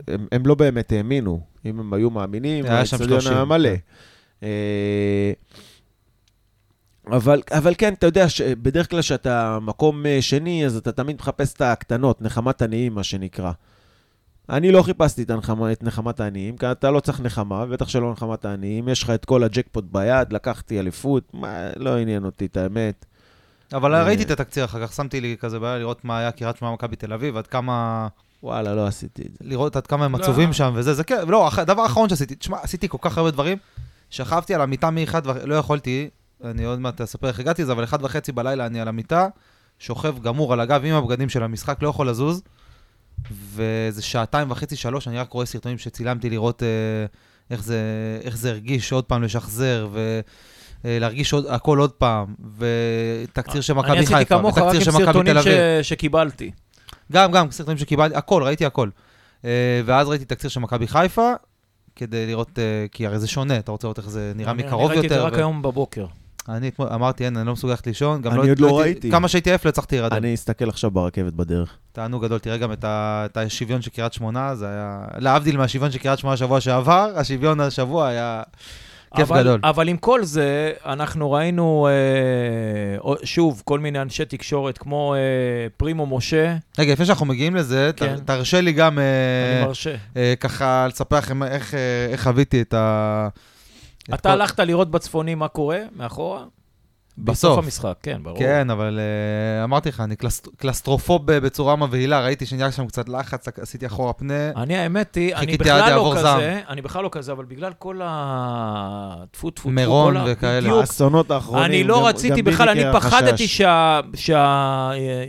הם, הם לא באמת האמינו. אם הם היו מאמינים, היה שם האצטדיון 30, היה מלא. כן. אה, אבל, אבל כן, אתה יודע, בדרך כלל כשאתה מקום אה, שני, אז אתה תמיד מחפש את הקטנות, נחמת עניים, מה שנקרא. אני לא חיפשתי את, הנחמה, את נחמת העניים, כי אתה לא צריך נחמה, בטח שלא נחמת העניים. יש לך את כל הג'קפוט ביד, לקחתי אליפות, מה, לא עניין אותי, את האמת. אבל אה. ראיתי את התקציר אחר כך, שמתי לי כזה בעיה לראות מה היה קריית שמונה מכבי תל אביב, עד כמה... וואלה, לא עשיתי את זה. לראות עד כמה הם לא. עצובים שם וזה, זה כן, לא, הדבר האחרון שעשיתי, תשמע, עשיתי כל כך הרבה דברים, שכבתי על המיטה מאחד, לא יכולתי, אני עוד מעט אספר איך הגעתי לזה, אבל אחד וחצי בלילה אני על המיטה, שוכב גמור על הגב עם הבגדים של המשחק, לא יכול לזוז, ואיזה שעתיים וחצי, שלוש, אני רק רואה סרטונים שצילמתי לראות אה, איך, זה, איך זה הרגיש עוד פעם לשחזר, ו... להרגיש עוד, הכל עוד פעם, ותקציר של מכבי אני עשיתי חיפה, כמוך רק ותקציר עם של מכבי סרטונים תל אביב. ש- שקיבלתי. גם, גם, סרטונים שקיבלתי, הכל, ראיתי הכל. אה, ואז ראיתי תקציר של מכבי חיפה, כדי לראות, אה, כי הרי זה שונה, אתה רוצה לראות איך זה נראה אני- מקרוב אני ראיתי את יותר. זה רק ו- היום בבוקר. אני אתמול אמרתי, אין, אני לא מסוגל ללכת לישון. אני עוד לא הייתי- ראיתי. כמה שהייתי עייף לא הצלחתי להירדם. אני אסתכל עכשיו ברכבת בדרך. תענוג גדול, תראה גם את ה- את השוויון של קריית שמונה, זה היה... להבדיל מהשוויון של קריית שמונה שבוע שעבר, השוויון השבוע היה כיף אבל, גדול. אבל עם כל זה, אנחנו ראינו, אה, שוב, כל מיני אנשי תקשורת כמו אה, פרימו משה, רגע, לפני שאנחנו מגיעים לזה, ת- כן. תרשה לי גם אה, אני מרשה. אה, ככה לספר לכם איך אה, איך חוויתי את ה... את אתה הלכת לראות בצפוני מה קורה מאחורה? בסוף. המשחק, כן, ברור. כן, אבל uh, אמרתי לך, אני קלסט, קלסטרופוב בצורה מבהילה, ראיתי שנהיה שם קצת לחץ, עשיתי אחורה פנה. אני, האמת היא, אני בכלל לא כזה, זעם. אני בכלל לא כזה, אבל בגלל כל ה... טפו, טפו, טפו, מירון וכאלה. בדיוק. האסונות האחרונים. אני לא גם- רציתי גם בכלל, אני פחדתי. שה... אה,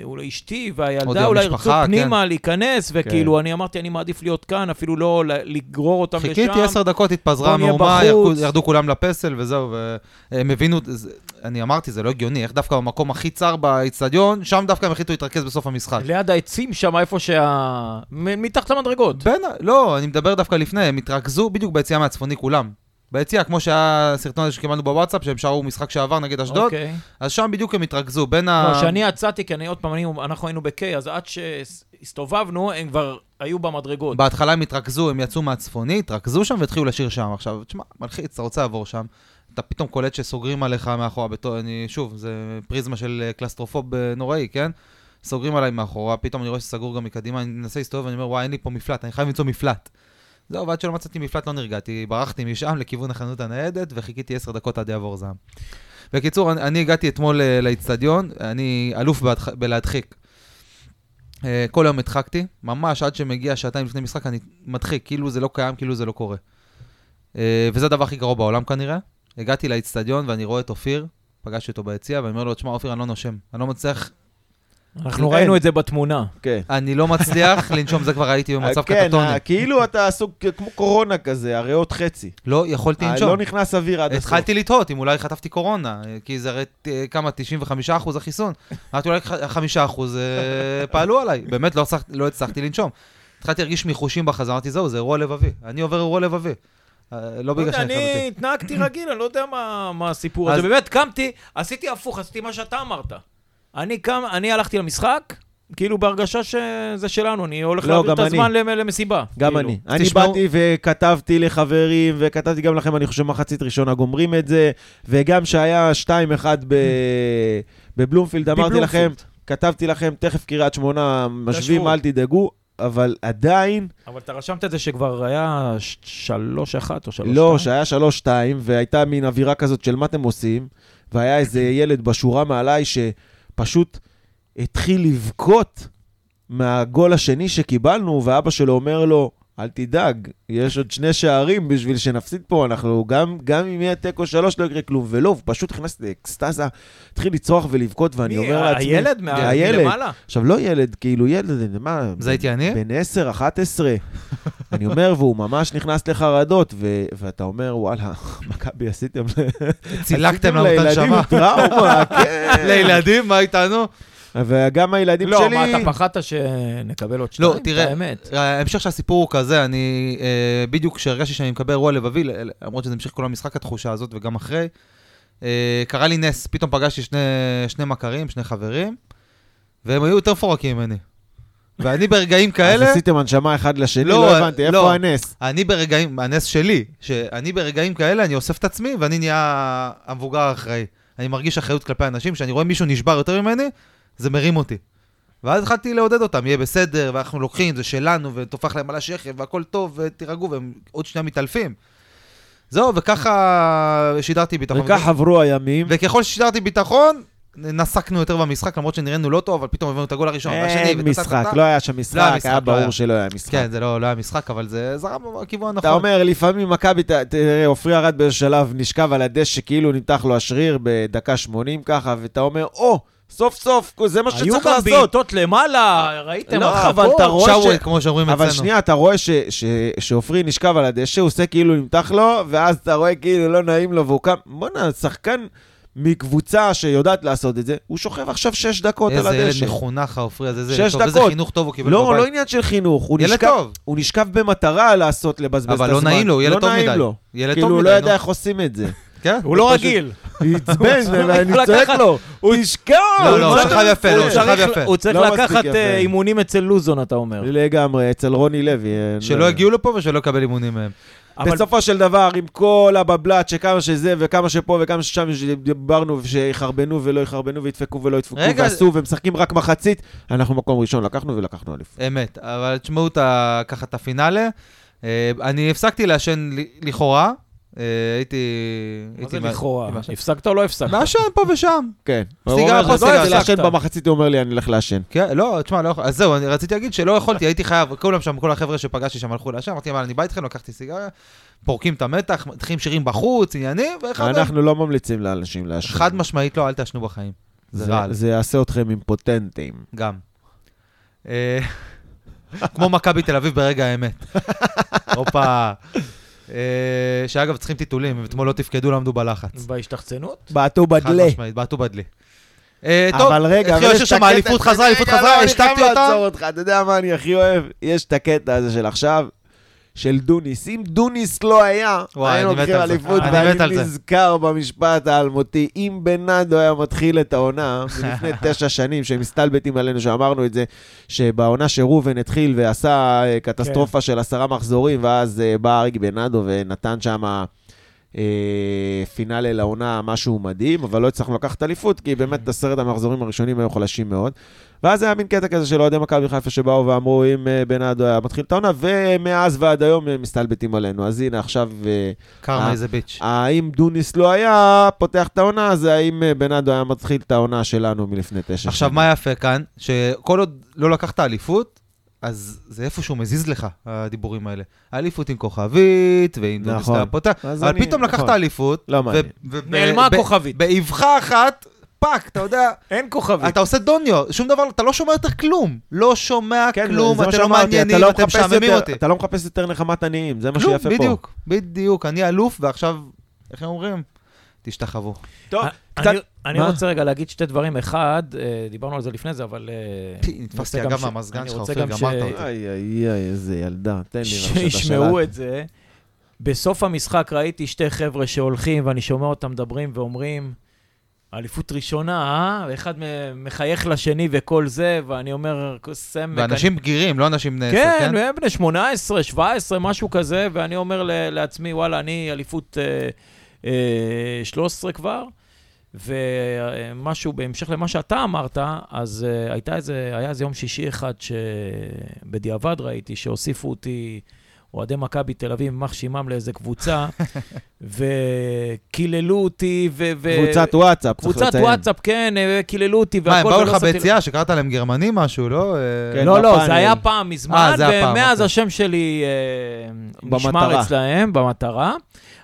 והילדה אולי ירצו כן. פנימה להיכנס, וכאילו, אני אמרתי, אני מעדיף להיות כאן, אפילו לא ל- לגרור אותם לשם. חיכיתי עשר דקות, התפזרה המהומה. ירדו, כולם לפסל וזהו, והם הבינו, אני אמרתי, זה לא הגיוני, איך דווקא במקום הכי צר באיצטדיון, שם דווקא הם החליטו להתרכז בסוף המשחק. ליד העצים שם, איפה שה... מתחת למדרגות. בין, לא, אני מדבר דווקא לפני, הם התרכזו בדיוק ביציאה מהצפוני כולם. ביציאה, כמו שהיה הסרטון הזה שקיבלנו בוואטסאפ, שהם שרו משחק שעבר נגד אשדוד, אוקיי. אז שם בדיוק הם התרכזו, בין ה... לא, כשאני יצאתי, כי אני עוד פעם, אני- אנחנו היינו ב-K, אז עד שהסתובבנו, הם כבר היו במדרגות. בהתחלה הם התרכזו, הם יצאו מהצפוני, התרכזו שם והתחילו לשיר שם. עכשיו, תשמע, מלחיץ, אתה רוצה לעבור שם. אתה פתאום קולט שסוגרים עליך מאחורה, בתור, אני, שוב, זה פריזמה של אה, קלסטרופוב אה, נוראי, כן? סוגרים עליי מאחורה, פתאום אני רואה שסגור גם מקדימה, אני מנסה להסתובב ואני אומר, וואי, אין לי פה מפלט, אני חייב למצוא מפלט. זהו, ועד שלא מצאתי מפלט לא נרגעתי, ברחתי משם לכיוון החנות הניידת וחיכיתי עשר דקות עד יעבור זעם. בקיצור, אני, אני הגעתי אתמול אה, לאיצטדיון, אני אלוף בהדח... בלהדחיק. כל יום הדחקתי, ממש עד שמגיע שעתיים לפני משחק אני מדחיק, כאילו זה לא קיים, כאילו זה לא קורה. וזה הדבר הכי קרוב בעולם כנראה. הגעתי לאיצטדיון ואני רואה את אופיר, פגשתי אותו ביציע, ואני אומר לו, תשמע, אופיר, אני לא נושם. אני לא מצליח, אנחנו. ראינו את זה בתמונה. כן. אני לא מצליח לנשום, זה כבר הייתי במצב כן, קטטוני. אה, כאילו אתה עסוק כמו קורונה כזה, הריאות חצי. לא יכולתי אה, לנשום. לא נכנס אוויר עד הסוף. התחלתי לתהות אם אולי חטפתי קורונה, אה, כי זה הרי כמה, 95 אחוז החיסון. אמרתי אולי 5 אחוז פעלו עליי, באמת לא לא הצלחתי לנשום. התחלתי להרגיש מיחושים בחזה, אמרתי זהו, זה אירוע לבבי. אני עובר אירוע לבבי. אה, לא לא בגלל שאני אני חברתי. התנהגתי רגיל, אני לא יודע מה מה הסיפור אז- הזה. באמת, קמתי, עשיתי הפוך, עשיתי מה שאתה אמרת. אני קם, אני הלכתי למשחק, כאילו בהרגשה שזה שלנו, אני הולך לא, להעביר את הזמן למ- למסיבה. גם כאילו. אני. אני תשמעו- באתי וכתבתי לחברים, וכתבתי גם לכם, אני חושב מחצית ראשונה גומרים את זה, וגם שהיה 2-1 ב- בבלומפילד, אמרתי. לכם, כתבתי לכם, תכף קריית שמונה משווים. אל תדאגו, אבל עדיין, אבל אתה רשמת את זה שכבר היה ש- שלוש אחת או שלוש לא, שתיים? שהיה 3-2, והייתה מין אווירה כזאת של מה אתם עושים, והיה איזה ילד בשורה מעליי שפשוט התחיל לבכות מהגול השני שקיבלנו, ואבא שלו אומר לו, אל תדאג, יש עוד שני שערים בשביל שנפסיד פה, אנחנו גם, גם אם יהיה תיקו שלוש לא יקרה כלום. ולא, הוא פשוט נכנס לאקסטזה, התחיל לצרוח ולבכות, ואני מי, אומר לעצמי... הילד מה- הילד. מלמעלה? עכשיו, לא ילד, כאילו ילד, מה... זה הייתי אני? בן 10, 11. אני אומר, והוא ממש נכנס לחרדות, ו- ואתה אומר, וואלה, מכבי עשיתם... צילקתם לנו את לילדים הנשמה. טראומה, כן. לילדים, מה איתנו? וגם הילדים לא, שלי... מה, אתה פחדת שנקבל עוד שתיים? לא, תראה, האמת. ההמשך של הסיפור הוא כזה, אני אה, בדיוק כשהרגשתי שאני מקבל אירוע לבבי, למרות שזה המשיך כל המשחק התחושה הזאת וגם אחרי, אה, קרה לי נס, פתאום פגשתי שני, שני מכרים, שני חברים, והם היו יותר מפורקים ממני. ואני ברגעים אז כאלה, עשיתם הנשמה אחד לשני? לא, לא הבנתי, איפה לא. הנס? אני ברגעים, הנס שלי, שאני ברגעים כאלה, אני אוסף את עצמי ואני נהיה המבוגר האחראי. אני מרגיש אחריות כלפי אנשים, כשאני רואה מישהו נשבר יותר ממני, זה מרים אותי. ואז התחלתי לעודד אותם, יהיה בסדר, ואנחנו לוקחים, זה שלנו, וטופח להם על השכם, והכל טוב, ותירגעו, והם עוד שנייה מתעלפים. זהו, וככה שידרתי ביטחון. וכך עברו הימים. וככל ששידרתי ביטחון, נסקנו יותר במשחק, למרות שנראינו לא טוב, אבל פתאום הבאנו את הגול הראשון, והשני, אין משחק. לא היה שם לא משחק, היה היה לא היה. ברור שלא היה משחק. כן, זה לא, לא היה משחק, אבל זה זרם בכיוון הנכון. אתה אומר, לפעמים מכבי, תראה, עופרי ארד באיזה שלב, נשכב על הדשא, כאילו נמתח לו השריר בדקה 80 ככה, ואתה אומר, או, סוף סוף, זה מה היו שצריך גם לעשות. בעיטות למעלה, ראיתם לא? אבל אתה רואה ש- כמו שאומרים אבל אצלנו. שנייה, אתה רואה ש- ש- שעופרי נשכב על הדשא, הוא עושה כאילו נמתח לו, ואז אתה רואה כאילו לא נעים לו, והוא קם, בואנה, שחקן מקבוצה שיודעת לעשות את זה, הוא שוכב עכשיו שש דקות על איזה ילד הדשא. מחונך העופרי הזה, איזה שש טוב, איזה דקות. חינוך טוב הוא קיבל לא, בבית. לא עניין של חינוך, הוא ילד נשכב, טוב, הוא נשכב במטרה לעשות, לבזבז את הזמן. אבל לא נעים לו, הוא ילד לא טוב נעים מדי. לו. ילד כאילו, טוב הוא מדי, לא יודע נו. איך עושים את זה. כן? הוא לא רגיל. הוא עצבן, ואני לקחת- צועק לו, תשכב! לא, לא, הוא מה שכב יפה, לא, הוא? שכב יפה. הוא צריך לא לקחת. אה, אימונים אצל לוזון, אתה אומר. לגמרי, אצל רוני לוי. אה, שלא לא- יגיעו לפה ושלא יקבל אימונים מהם. אבל בסופו של דבר, עם כל הבבלת, שכמה שזה וכמה שפה וכמה ששם, שדיברנו, שיחרבנו ולא יחרבנו וידפקו ולא ידפקו רגע, ועשו, ומשחקים רק מחצית, אנחנו מקום ראשון, לקחנו ולקחנו אליפות. אמת, אבל תשמעו ככה את הפינאלה. אה, אני הפסקתי לעשן לכאורה, אה, הייתי... מה הייתי זה לכאורה? הפסקת או לא הפסקת? מעשן פה ושם. כן. סיגריה הוא אומר, פה, "לא, סיגריה, רציתי לעשן הפסקת." במחצית, הוא אומר לי, אני אלך לעשן. כן, לא, תשמע, לא יכול, אז זהו, אני רציתי להגיד שלא יכולתי, הייתי חייב, כולם שם, כל החבר'ה שפגשתי שם הלכו לעשן, אמרתי, אבל אני בא איתכם, לקחתי סיגריה, פורקים את המתח, מתחילים שירים בחוץ, עניינים, ואחד אנחנו לא ממליצים לאנשים לעשן. חד משמעית לא, אל תעשנו בחיים. זה זה- רעל. זה יעשה אתכם אימפוטנטים. גם. אה, כמו מכבי תל אביב ברגע האמת. הופה. אה, שאגב, צריכים טיטולים, הם אתמול לא תפקדו, לא עמדו בלחץ. בהשתחצנות? בעטו חד בדלה. משמעית, בעטו בדלי. אה, טוב, אבל רגע, התחיל אבל לשיר יש שם את הקטע- אליפות חזרה, אליפות חזרה, לא, אני השתקתי חייב אותה. לעצור אותך, אתה יודע מה אני הכי אוהב? יש את הקטע הזה של עכשיו, של דוניס. אם דוניס לא היה, היינו לוקחים. אליפות, ואני. נזכר במשפט האלמותי. אם בנאדו היה מתחיל את העונה, לפני תשע שנים, שהם מסתלבטים עלינו, שאמרנו את זה, שבעונה שראובן התחיל ועשה אה, קטסטרופה של עשרה מחזורים, ואז אה, בא אריק בנאדו ונתן שם אה, פינאלה לעונה, משהו מדהים, אבל לא הצלחנו לקחת אליפות, כי באמת עשרת המחזורים הראשונים היו חלשים מאוד. ואז היה מין קטע כזה של אוהדי מכבי חיפה שבאו ואמרו, אם אה, בנאדו היה מתחיל את העונה, ומאז ועד היום הם מסתלבטים עלינו. אז הנה, עכשיו, אה, קרמה אה, איזה ביץ'. האם דוניס לא היה פותח את העונה, אז האם אה, בנאדו היה מתחיל את העונה שלנו מלפני תשע שנים. עכשיו, מה יפה כאן? שכל עוד לא לקחת אליפות, אז זה איפשהו מזיז לך, הדיבורים האלה. האליפות עם כוכבית, ועם נכון. פותח, אז אבל אני- פתאום לקחת נכון. אליפות, לא מעניין. נעלמה הכוכבית. באבחה אחת, fuck, אתה יודע, אין כוכבית. אתה עושה דוניו, שום דבר, אתה לא שומע יותר כלום. לא שומע כן, כלום, אתם לא מעניינים, אתה לא אתם משעממים אותי. אתה לא מחפש יותר נחמת עניים, זה מה שיפה פה. בדיוק, בדיוק. אני אלוף, ועכשיו, איך הם אומרים? תשתחוו. טוב, אני- קצת... אני? רוצה רגע להגיד שתי דברים. אחד, אה, דיברנו על זה לפני זה, אבל... אה, נתפסתי אגב מהמזגן אני שלך, רוצה אופיר, גם ש- גמרת אותי. איי, איי, איי, איזה ילדה. תן לי שישמעו. את זה. בסוף המשחק ראיתי שתי חבר'ה שהולכים, ואני שומע אותם מדברים ואומרים, אליפות ראשונה, אה? ואחד מחייך לשני וכל זה, ואני אומר, סמק. ואנשים בגירים, לא אנשים בני עשר, כן, כן? הם בני 18, 17, משהו כזה, ואני אומר לעצמי, וואלה, אני אליפות אה, אה, 13 כבר, ומשהו, בהמשך למה שאתה אמרת, אז אה, הייתה איזה, היה איזה יום שישי אחד שבדיעבד ראיתי, שהוסיפו אותי אוהדי מכבי תל אביב, יימח שמם לאיזה קבוצה, וקיללו אותי, ו... ו- קבוצת וואטסאפ, צריך קבוצת לציין. וואטסאפ, כן, אה, קיללו אותי מה, הם והכל. באו לך. ביציאה שקראת להם גרמני משהו, לא? אה, כן. לא, לא, בפאנל. זה היה פעם מזמן, אה, פעם, ומאז אוקיי. השם שלי אה, נשמר במטרה. אצלהם, במטרה.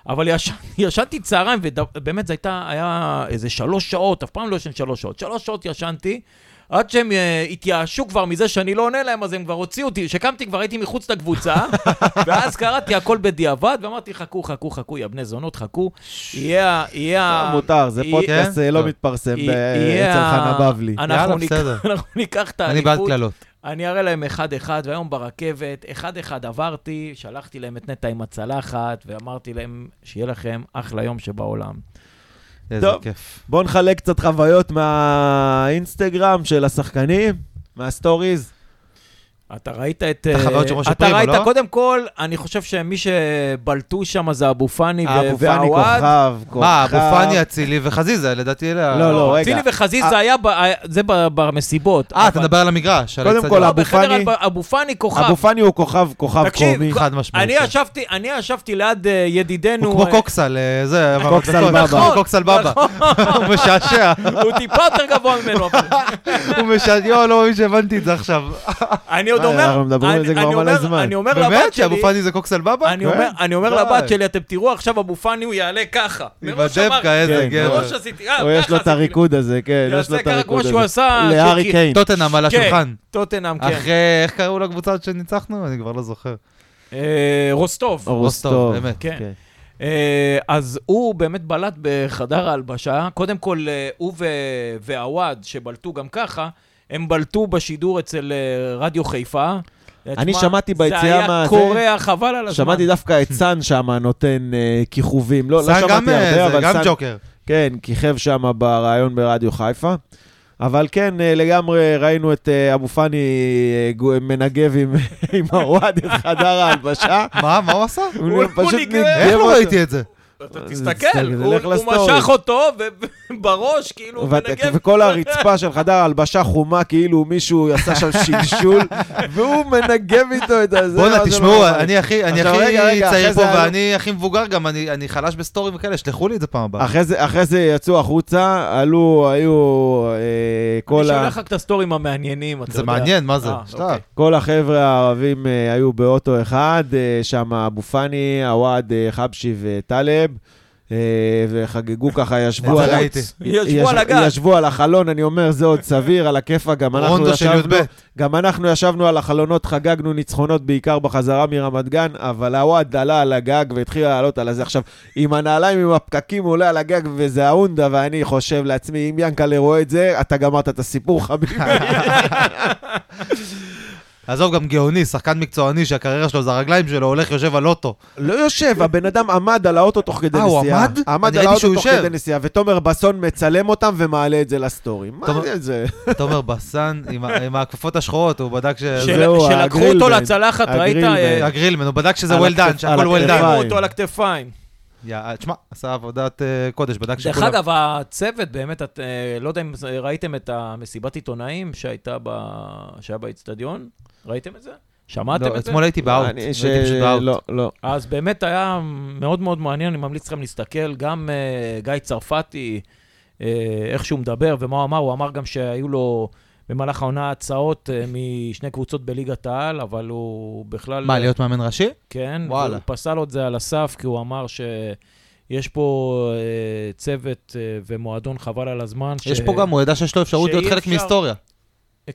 אבל יש- ישנתי צהריים, ובאמת זה הייתה, היה איזה שלוש שעות, אף פעם לא ישן שלוש שעות. שלוש שעות ישנתי, עד שהם אה, התייאשו כבר מזה שאני לא עונה להם, אז הם כבר הוציאו אותי. כשקמתי כבר הייתי מחוץ לקבוצה, ואז קראתי הכל בדיעבד, ואמרתי, חכו, חכו, חכו, יא בני זונות, חכו. יהיה, יהיה... לא, מותר, זה פודקאסט אה, לא. מתפרסם אצל חנה בבלי. אנחנו יאללה, ניקח- בסדר. אנחנו ניקח את אני בעד האליפות. קללות. אני אראה להם אחד-אחד, והיום ברכבת, אחד-אחד עברתי, שלחתי להם את נטע עם הצלחת, ואמרתי להם, שיהיה לכם אחלה יום שבעולם. איזה טוב. כיף. בואו נחלק קצת חוויות מהאינסטגרם של השחקנים, מהסטוריז. אתה ראית את... את החוויות אה, של משה אתה פרימו, ראית, לא? קודם כל, אני חושב שמי שבלטו שם זה אבו פאני ו- אבו פאני. כוכב, כוכב. מה, אבו פאני, אצילי וחזיזה, לדעתי אלה... לא, לא, רגע. אצילי וחזיזה היה, ב- היה- זה ב- במסיבות. אה, אתה מדבר על המגרש, קודם. כל, לא, אבו פאני- אבו פאני כוכב. אבו פאני הוא כוכב, כוכב קומי. חד משמעית. אני. ישבתי, ליד אה, ידידנו... הוא כמו אה, קוקסל, אה, זה... קוקסל נכון, בבא. נכון, קוקסל בבא. הוא משעשע. הוא טיפה יותר גבוה ממנו. הוא משעשע, לא מאמין שהבנתי את זה עכשיו. אני עוד אומר... אנחנו מדברים על זה כבר מלא זמן. אני אומר באמת? לבת שאבו שלי... פאני זה קוקסל בבא? אני אומר, די. לבת שלי, אתם תראו עכשיו אבו פאני, הוא יעלה ככה. עם מראש הדבקה, אמרתי, איזה כן, גבר. מראש עשיתי, אה, או יש ככה לו את. הריקוד הזה, כן, יש לו יעשה את ככה הריקוד כמו שהוא הזה. עשה... להארי קיין. טוטנאם על כן. השולחן. טוטנאם, כן. אחרי, איך קראו לקבוצה שניצחנו? אני כבר לא זוכר. אה, רוסטוב. רוסטוב. באמת. כן. אה, אז הוא באמת בלט בחדר ההלבשה. קודם כל, הוא ו- ועוואד, שבלטו גם ככה, הם בלטו בשידור אצל אה, רדיו חיפה. אני תשמע, שמעתי ביציאה זה היה קורע, חבל על הזמן. שמעתי דווקא את סאן שם נותן אה, כיכובים. לא לא סאן גם, שמעתי אה, הרבה, זה אבל גם סאן... ג'וקר. כן, כיכב שם בריאיון ברדיו חיפה. אבל כן, אה, לגמרי ראינו את אבו פאני גו- מנגב עם, הוואד את חדר ההלבשה. מה, מה הוא עשה? הוא פשוט ניגב. ניגב איך לא. ראיתי את זה? אתה זה- תסתכל, זה הוא. משך אותו, ובראש, כאילו, מנגב. וכל הרצפה של חדר ההלבשה חומה, כאילו מישהו עשה שם שלשול, והוא מנגב איתו את הזה. בואנה, זה תשמעו, לא אני הכי אני צעיר פה זה ואני הכי מבוגר גם, אני אני חלש בסטורים וכאלה, שלחו לי את זה פעם הבאה. אחרי זה, אחרי זה יצאו החוצה, עלו, היו אה, כל, אני ה, שולח לך את הסטורים המעניינים, אתה זה יודע. מעניין, מה זה? אה. אוקיי. כל החבר'ה הערבים אה, היו באוטו אחד, שם אבו פאני, עווד, חבשי וטלב, אה, וחגגו ככה, ישבו זה על. ישבו הגג. ישבו על החלון, אני אומר, זה עוד סביר, על הכיפאק, גם אנחנו ישבנו, י"ב. גם אנחנו ישבנו על החלונות, חגגנו ניצחונות בעיקר בחזרה מרמת גן, אבל הוואד עלה על הגג והתחיל לעלות על הזה. עכשיו, עם הנעליים, עם הפקקים, הוא עולה על הגג וזה ההונדה, ואני חושב לעצמי, אם ינקלה רואה את זה, אתה גמרת את הסיפור, חביבי. עזוב, גם גאוני, שחקן מקצועני שהקריירה שלו זה הרגליים שלו, הולך, יושב על אוטו. לא יושב, הבן אדם עמד על האוטו תוך כדי אה, הוא נסיעה. עמד? עמד על האוטו תוך. כדי נסיעה, ותומר בסון מצלם אותם ומעלה את זה לסטורי. מה זה? תומר בסן עם הכפפות השחורות, הוא בדק ש... זהו, שלקחו אותו. לצלחת, ראית? הגרילמן, הוא בדק שזה well done, שהכל well done. אותו על הכתפיים. יא, תשמע, עשה עבודת אה, קודש, בדק דרך שכולם... אגב, הצוות, באמת, את, אה, לא יודע אם ראיתם את המסיבת עיתונאים שהייתה ב... שהיה באיצטדיון? ראיתם את זה? שמעתם לא, את זה? אתמול הייתי באאוט. אני ש... הייתי פשוט באאוט. לא, לא. אז באמת היה מאוד מאוד מעניין, אני ממליץ לכם להסתכל. גם uh, גיא צרפתי, uh, איך שהוא מדבר ומה הוא אמר, הוא אמר גם שהיו לו במהלך העונה הצעות uh, משני קבוצות בליגת העל, אבל הוא בכלל... מה, להיות מאמן ראשי? כן, וואלה. הוא פסל את זה על הסף, כי הוא אמר שיש פה uh, צוות uh, ומועדון חבל על הזמן. יש פה גם, הוא ידע שיש לו אפשרות להיות חלק אפשר- מהיסטוריה.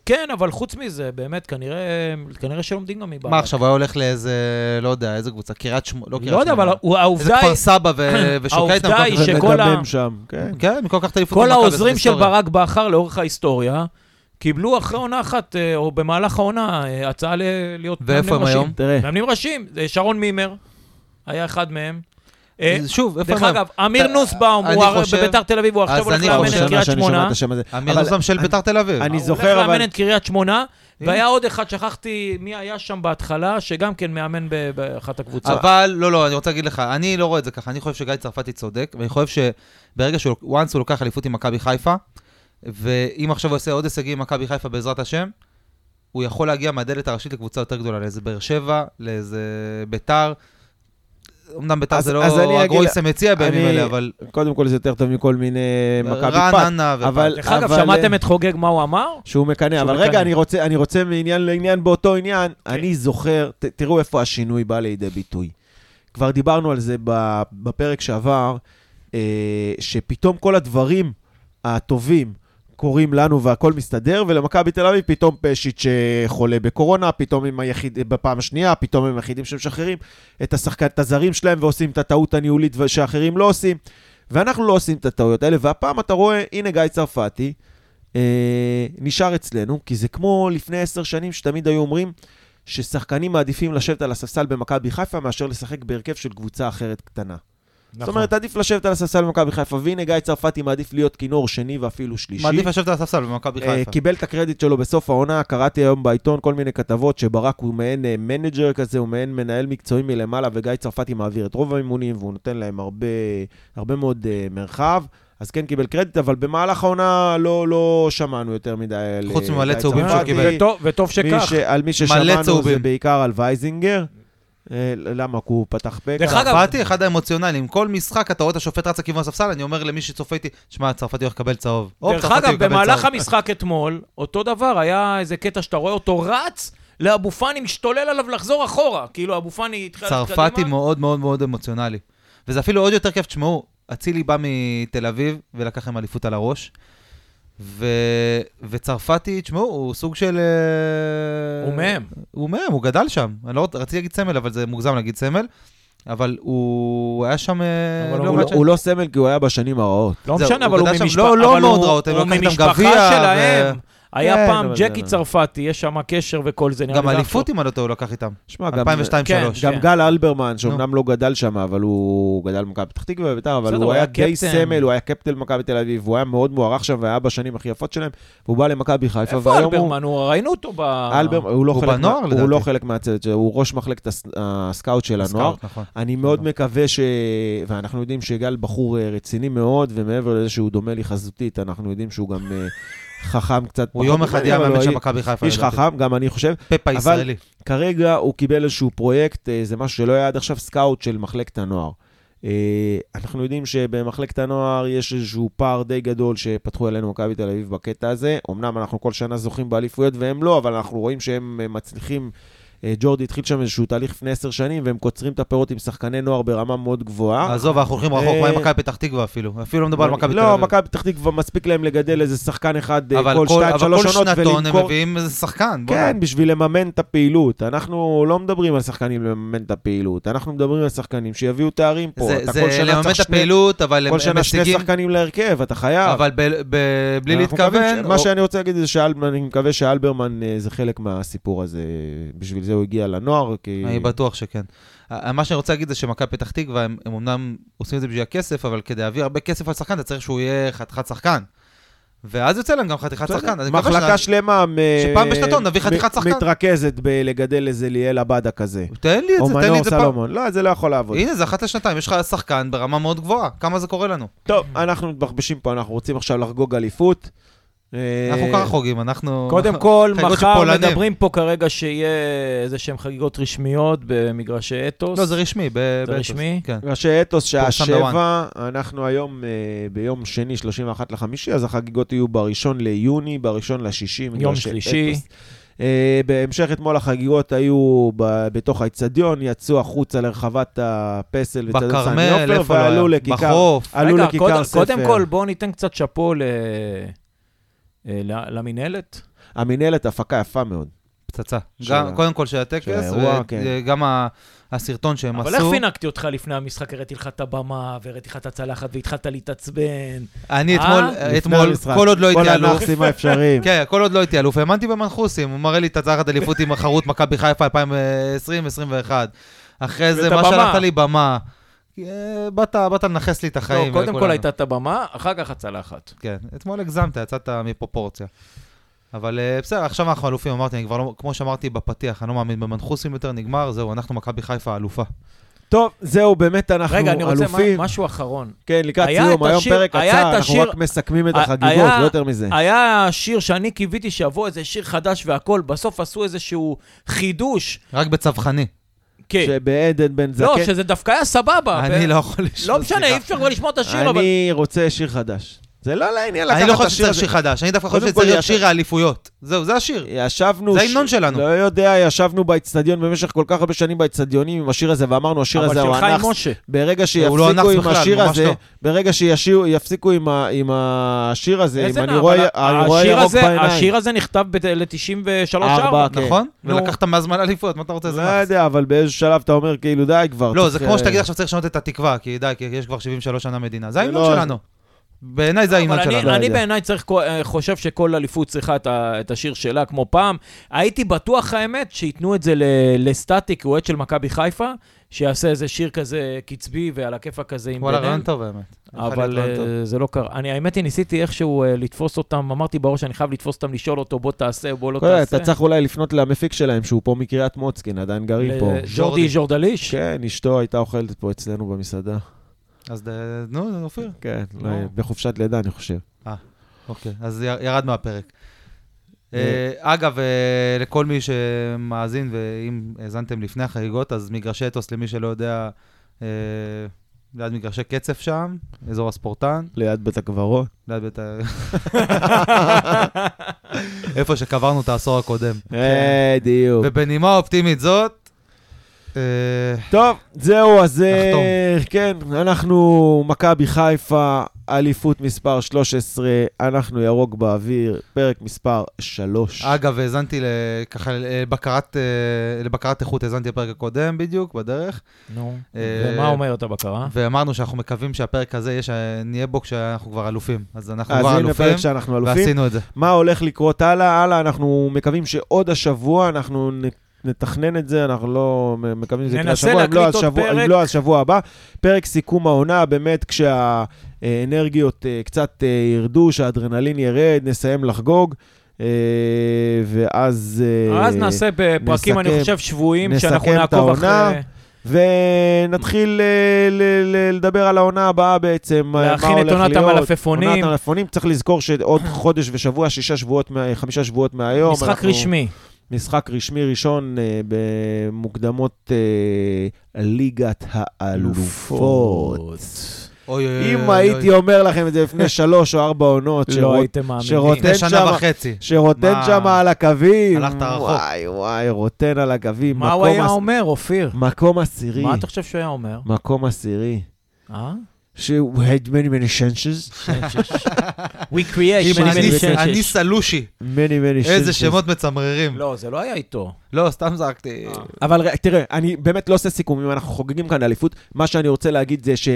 כן, אבל חוץ מזה, באמת, כנראה, כנראה שלומדים גם מברק. מה עכשיו, הוא היה הולך לאיזה, לא יודע, איזה קבוצה, קריית שמונה, לא קריית לא יודע, שמונה. אבל הוא- איזה העובדה היא... כפר סבא ו- ושוקע איתם. העובדה היא שכל ה- ומדמם שם, כן. כן, מכל כך את האליפות כל העוזרים של. ברק בכר לאורך ההיסטוריה, קיבלו אחרי עונה אחת, אה, או במהלך העונה, אה, הצעה להיות ואיפה הם ראשיים. היום? תראה, מאמנים ראשיים, שרון מימר היה אחד מהם. אה, שוב, איפה דרך הם היום? אגב, אמיר נוסבאום, אני הוא חושב- בביתר תל אביב, הוא עכשיו אז הולך אני לאמן חושב- את קריית שאני שומע שמונה. את השם הזה. אמיר נוסם של ביתר תל אביב. אני הוא זוכר, הולך אבל- לאמן את קריית שמונה. והיה עוד אחד, שכחתי מי היה שם בהתחלה, שגם כן מאמן באחת הקבוצות. אבל, לא, לא, אני רוצה להגיד לך, אני לא רואה את זה ככה, אני חושב שגיא צרפתי צודק, ואני חושב שברגע once הוא לוקח אליפות עם מכבי חיפה, ואם עכשיו הוא עושה עוד הישגים עם מכבי חיפה בעזרת השם, הוא יכול להגיע מהדלת הראשית לקבוצה יותר גדולה, לאיזה באר שבע, לאיזה ביתר. אמנם ביתר זה לא הגרויסם מציע בימים אלה, אבל קודם כל זה יותר טוב מכל מיני מכבי פת. רעננה ופת. אבל- דרך אגב, שמעתם את חוגג מה הוא אמר? שהוא מקנא, אבל. רגע, אני רוצה, אני רוצה מעניין לעניין באותו עניין, כן. אני זוכר, ת, תראו איפה השינוי בא לידי ביטוי. כבר דיברנו על זה בפרק שעבר, אה, שפתאום כל הדברים הטובים קורים לנו והכל מסתדר, ולמכבי תל אביב פתאום פשיץ' שחולה בקורונה, פתאום הם היחיד, בפעם השנייה, פתאום הם היחידים שמשחררים את השחקן, את הזרים שלהם ועושים את הטעות הניהולית שאחרים לא עושים. ואנחנו לא עושים את הטעויות האלה, והפעם אתה רואה, הנה גיא צרפתי, אה, נשאר אצלנו, כי זה כמו לפני עשר שנים שתמיד היו אומרים ששחקנים מעדיפים לשבת על הספסל במכבי חיפה מאשר לשחק בהרכב של קבוצה אחרת קטנה. נכון. זאת אומרת, עדיף לשבת על הספסל במכבי חיפה, והנה גיא צרפתי מעדיף להיות כינור שני ואפילו שלישי. מעדיף לשבת על הספסל במכבי אה, חיפה. קיבל את הקרדיט שלו בסוף העונה, קראתי היום בעיתון כל מיני כתבות שברק הוא מעין אה, מנג'ר כזה, הוא מעין מנהל מקצועי מלמעלה, וגיא צרפתי מעביר את רוב האימונים, והוא נותן להם הרבה, הרבה מאוד אה, מרחב. אז כן קיבל קרדיט, אבל במהלך העונה לא, לא שמענו יותר מדי על חוץ ממלא צהובים. שהוא קיבל. וטוב- וטוב מי שכך. ש... על מי ששמענו זה צהובים. בעיקר על וייזינגר. אה, למה? כי הוא פתח פה. דרך. אגב- צרפתי, אחד האמוציונליים. כל משחק אתה רואה את השופט רץ לכיוון הספסל, אני אומר למי שצופה איתי, שמע, צרפתי הולך לקבל צהוב. דרך אגב, יקבל במהלך צהוב. המשחק אתמול, אותו דבר, היה איזה קטע שאתה רואה אותו רץ לאבו פאני, משתולל עליו לחזור אחורה. כאילו, אבו פאני התחיל ללכת צרפתי קדימה. מאוד מאוד מאוד אמוציונלי. וזה אפילו עוד יותר כיף, תשמעו, אצילי בא מתל אביב ולקח להם אליפות על הראש. ו... וצרפתי, תשמעו, הוא סוג של... אה, הוא מהם. הוא מהם, הוא גדל שם. אני לא רציתי להגיד סמל, אבל זה מוגזם להגיד סמל. אבל הוא היה שם... אה, אבל הוא לא לא- ש- הוא לא סמל כי הוא היה בשנים הרעות. לא משנה, אבל הוא ממשפחה... לא- לא מאוד רעות, הם לקחו איתם ממשפחה גביע, שלהם. היה כן, פעם ג'קי זה- צרפתי, יש שם קשר וכל זה. גם אליפות. אם אני לא טועה, הוא לקח איתם. שמע, גם... 2002-2003. כן. גם גל אלברמן, שאומנם לא גדל שם, אבל הוא גדל במכבי פתח תקווה וביתר, אבל הוא הוא היה די קפטן. סמל, הוא היה קפטן מכבי תל אביב, והוא היה מאוד מוערך שם והיה בשנים הכי יפות שלהם, והוא בא למכבי חיפה, איפה והיום הוא... אלברמן? הוא- ראינו אותו ב... אלברמן, הוא לא הוא חלק בנוער, מה- לדעתי. הוא לא חלק מהצוות שלו, הוא ראש מחלקת הס- הסקאוט של הנוער. נכון. אני מאוד נכון. מקווה ש... ואנחנו יודעים שגל בחור אה, רציני מאוד, ומעבר לזה שהוא דומה לי חזותית, אנחנו יודעים שהוא גם אה, חכם קצת. הוא יום אחד יהיה אבל מאמן הוא של מכבי חיפה. איש. חכם, גם אני חושב. פפ אבל- ישראלי. כרגע הוא קיבל איזשהו פרויקט, אה, זה משהו שלא היה עד עכשיו סקאוט של מחלקת הנוער. אה, אנחנו יודעים שבמחלקת הנוער יש איזשהו פער די גדול שפתחו אלינו מכבי תל אביב בקטע הזה. אמנם אנחנו כל שנה זוכים באליפויות והם לא, אבל אנחנו רואים שהם אה, מצליחים. אה, ג'ורדי התחיל שם איזשהו תהליך לפני עשר שנים, והם קוצרים את הפירות עם שחקני נוער ברמה מאוד גבוהה. עזוב, אנחנו הולכים רחוק, אה, מה עם מכבי פתח תקווה אפילו? אפילו לא מדבר על מכבי תל לא, אביב. מכבי פתח תקווה מספיק להם לגדל איזה שחקן אחד אה, אבל כל כל- שתיים, אבל שלוש כל עונות שנתון הם ולמכור. מביאים איזה שחקן. כן, בשביל לממן את הפעילות. אנחנו לא מדברים על שחקנים לממן את הפעילות, אנחנו מדברים על שחקנים שיביאו תארים פה. זה כל לממן את הפעילות, אבל הם כל הם שנה שני משיגים... שחקנים להרכב, אתה חייב. אבל בלי להתכוון... מה או- שאני רוצה להגיד זה שאני מקווה שאלברמן אה, זה חלק מהסיפור הזה. בשביל זה הוא הגיע לנוער, כי... אני בטוח שכן. ה- מה שאני רוצה להגיד זה שמכבי פתח תקווה, הם הם אמנם עושים את זה בשביל הכסף, אבל כדי להביא הרבה כסף על שחקן, אתה צריך שהוא יהיה חתיכת שחקן. ואז יוצא להם גם חתיכת שחקן. מחלקה שלמה שפעם בשנתון נביא חתיכת שחקן. מתרכזת בלגדל איזה ליאל עבדה כזה. תן לי את או זה, תן לי מנור את זה פעם. סלומון. לא, זה לא יכול לעבוד. הנה, זה אחת לשנתיים, יש לך שחקן ברמה מאוד גבוהה. כמה זה קורה לנו? טוב, אנחנו מתבחבשים פה, אנחנו רוצים עכשיו לחגוג אליפות. אה, אנחנו ככה חוגגים, אנחנו... קודם כל, מחר. מדברים פה כרגע שיהיה איזה שהם חגיגות רשמיות במגרשי אתוס. לא, זה רשמי. ב- זה באתוס. רשמי? כן. ראשי אתוס שעה שבע, אנחנו היום אה, ביום שני, 31 לחמישי, אז החגיגות יהיו בראשון ליוני, בראשון לשישי. מגרשי שלישי. אה, בהמשך אתמול החגיגות היו ב- בתוך האיצטדיון, יצאו החוצה לרחבת הפסל בכרמל, עופר, איפה לא ועלו היה? לכיכר, בחוף. עלו רגע, לכיכר ספר. קודם כל, בואו ניתן קצת שאפו ל... אה, למינהלת. המינהלת הפקה יפה מאוד. פצצה. גם, ה- קודם כל של הטקס, של האירוע, כן. וגם ה- הסרטון שהם אבל איך עשו. פינקתי אותך לפני המשחק? הראיתי לך את הבמה, והראיתי לך את הצלחת, והתחלת להתעצבן. אני אה? אתמול, אתמול, המשחק. כל עוד לא הייתי כל אלוף, הנאחסים האפשריים. כן, כל עוד לא הייתי אלוף, האמנתי במנחוסים, הוא מראה לי את הצלחת אליפות עם החרות מכבי חיפה 2020-2021. אחרי זה, מה. שלחת לי במה. אה, באת באת לנכס לי את לא, החיים. קודם כל. הייתה את הבמה, אחר כך הצלחת. כן, אתמול הגזמת, יצאת מפרופורציה. אבל אה, בסדר, עכשיו אנחנו אלופים, אמרתי, אני כבר לא, כמו שאמרתי בפתיח, אני לא מאמין במנחוסים יותר, נגמר, זהו, אנחנו מכבי חיפה אלופה. טוב, זהו, באמת אנחנו רגע, אני רוצה אלופים. מה- משהו אחרון. כן, לקראת סיום, היום השיר- פרק קצר, אנחנו השיר- רק מסכמים את החגיגות, היה- לא יותר מזה. היה שיר שאני קיוויתי שיבוא איזה שיר חדש והכל, בסוף עשו איזשהו חידוש. רק בצווחני. כן. שבעדן בן זקן... לא, שזה דווקא היה סבבה. אני ו- לא יכול לשמוע, לא משנה. אי אפשר כבר לשמוע את השיר, אבל... אני רוצה שיר חדש. זה לא לעניין אני לקחת לא את חושב השיר שצריך הזה. שיר חדש, אני דווקא חושב שצריך להיות שיר האליפויות. זהו, זה השיר. ישבנו... זה ההמנון שלנו. לא יודע, ישבנו באצטדיון במשך כל כך הרבה שנים באצטדיונים עם השיר הזה, ואמרנו, השיר הזה הוא הנאחס. משה. ברגע לא שיפסיקו הנאחס עם השיר הזה, לא. ברגע שיפסיקו עם השיר הזה, אם אני רואה אני ירוק הזה- בעיניים. השיר הזה נכתב ל-93 ארבע, 4 כן. נכון? ולקחת מהזמן אליפויות, מה אתה רוצה? לא. יודע, אבל באיזשהו שלב אתה אומר, כאילו, די כבר. לא, זה כמו אה, שתגיד עכשיו צריך לשנות את התקווה, כי די, כי יש כבר 73 שנה מדינה. זה זה ההמנון לא- שלנו. בעיניי זה אני, שלנו. לא אני יודע. בעיניי אה, חושב שכל אליפות צריכה את, ה, את השיר שלה כמו פעם. הייתי בטוח, האמת, שייתנו את זה ל- לסטטיק, אוהד של מכבי חיפה, שיעשה איזה שיר כזה קצבי ועל הכיפאק כזה עם וואלה, בן-אל. רעיון טוב באמת. אבל. אה, זה לא קרה. אני, האמת היא, ניסיתי איכשהו אה, לתפוס אותם, אמרתי בראש שאני חייב לתפוס אותם, לשאול אותו, בוא תעשה, בוא לא תעשה. אתה צריך אולי לפנות למפיק שלהם, שהוא פה מקריית מוצקין, עדיין גרים פה. ג'ורדי. ז'ורדליש? כן, אשתו הייתה אוכלת פה אצלנו במסעדה. אז נו, אופיר. כן, בחופשת לידה, אני חושב. אוקיי, אז ירד מהפרק. אה. אה, אגב, אה, לכל מי שמאזין, ואם האזנתם לפני החגיגות, אז מגרשי אתוס, למי שלא יודע, אה, ליד מגרשי קצף שם, אזור הספורטן, ליד בית הקברות. ליד בית ה... איפה שקברנו את העשור הקודם. אה, דיוק. ובנימה אופטימית זאת, אה, טוב, זהו, אז אה. כן, אנחנו מכבי חיפה, אליפות מספר 13, אנחנו ירוק באוויר, פרק מספר 3. אגב, האזנתי ל- ככה לבקרת, אה, לבקרת איכות, האזנתי לפרק הקודם בדיוק, בדרך, נו, אה, ומה אומרת הבקרה? ואמרנו שאנחנו מקווים שהפרק הזה, יש, נהיה בו כשאנחנו כבר אלופים. אז אנחנו אז כבר הנה אלופים, פרק שאנחנו אלופים. ועשינו את זה. מה הולך לקרות הלאה? הלאה, אנחנו מקווים שעוד השבוע אנחנו נתכנן את זה, אנחנו לא מקווים שזה יקרה השבוע, אם לא, אז שבוע, פרק. אם לא, אז שבוע הבא. פרק סיכום העונה, באמת כשהאנרגיות אה, קצת אה, ירדו, שהאדרנלין ירד, נסיים לחגוג, אה, ואז... אז נעשה בפרקים, אני נסכם- חושב, שבועיים, נסכם שאנחנו נעקוב העונה. אחרי... ונתחיל ל- ל- לדבר על העונה הבאה בעצם, מה להכין הולך את עונת להיות. המלפפונים. עונת המלפפונים, צריך לזכור שעוד חודש ושבוע, שישה שבועות, חמישה שבועות מהיום. משחק אנחנו- רשמי. משחק רשמי ראשון אה, במוקדמות אה, ליגת האלופות. אוי, אוי, אם אוי, הייתי אוי. אומר לכם את זה לפני שלוש או ארבע עונות, לא שרוט- הייתם מאמינים. שרוטן שנה וחצי. שרוטן? שם על הקווים, הלכת רחוק. וואי וואי, רוטן על הקווים, מה הוא היה עש- אומר, אופיר? מקום עשירי, מה אתה חושב שהוא היה אומר? מקום עשירי. אה? שהוא had many many chances, We create many אני- many אני chances. סלושי. many many chances. איזה שמות מצמררים. לא, זה לא היה איתו. לא, סתם זרקתי. אבל ר- תראה, אני באמת לא עושה סיכומים, אנחנו חוגגים כאן אליפות. מה שאני רוצה להגיד זה ש...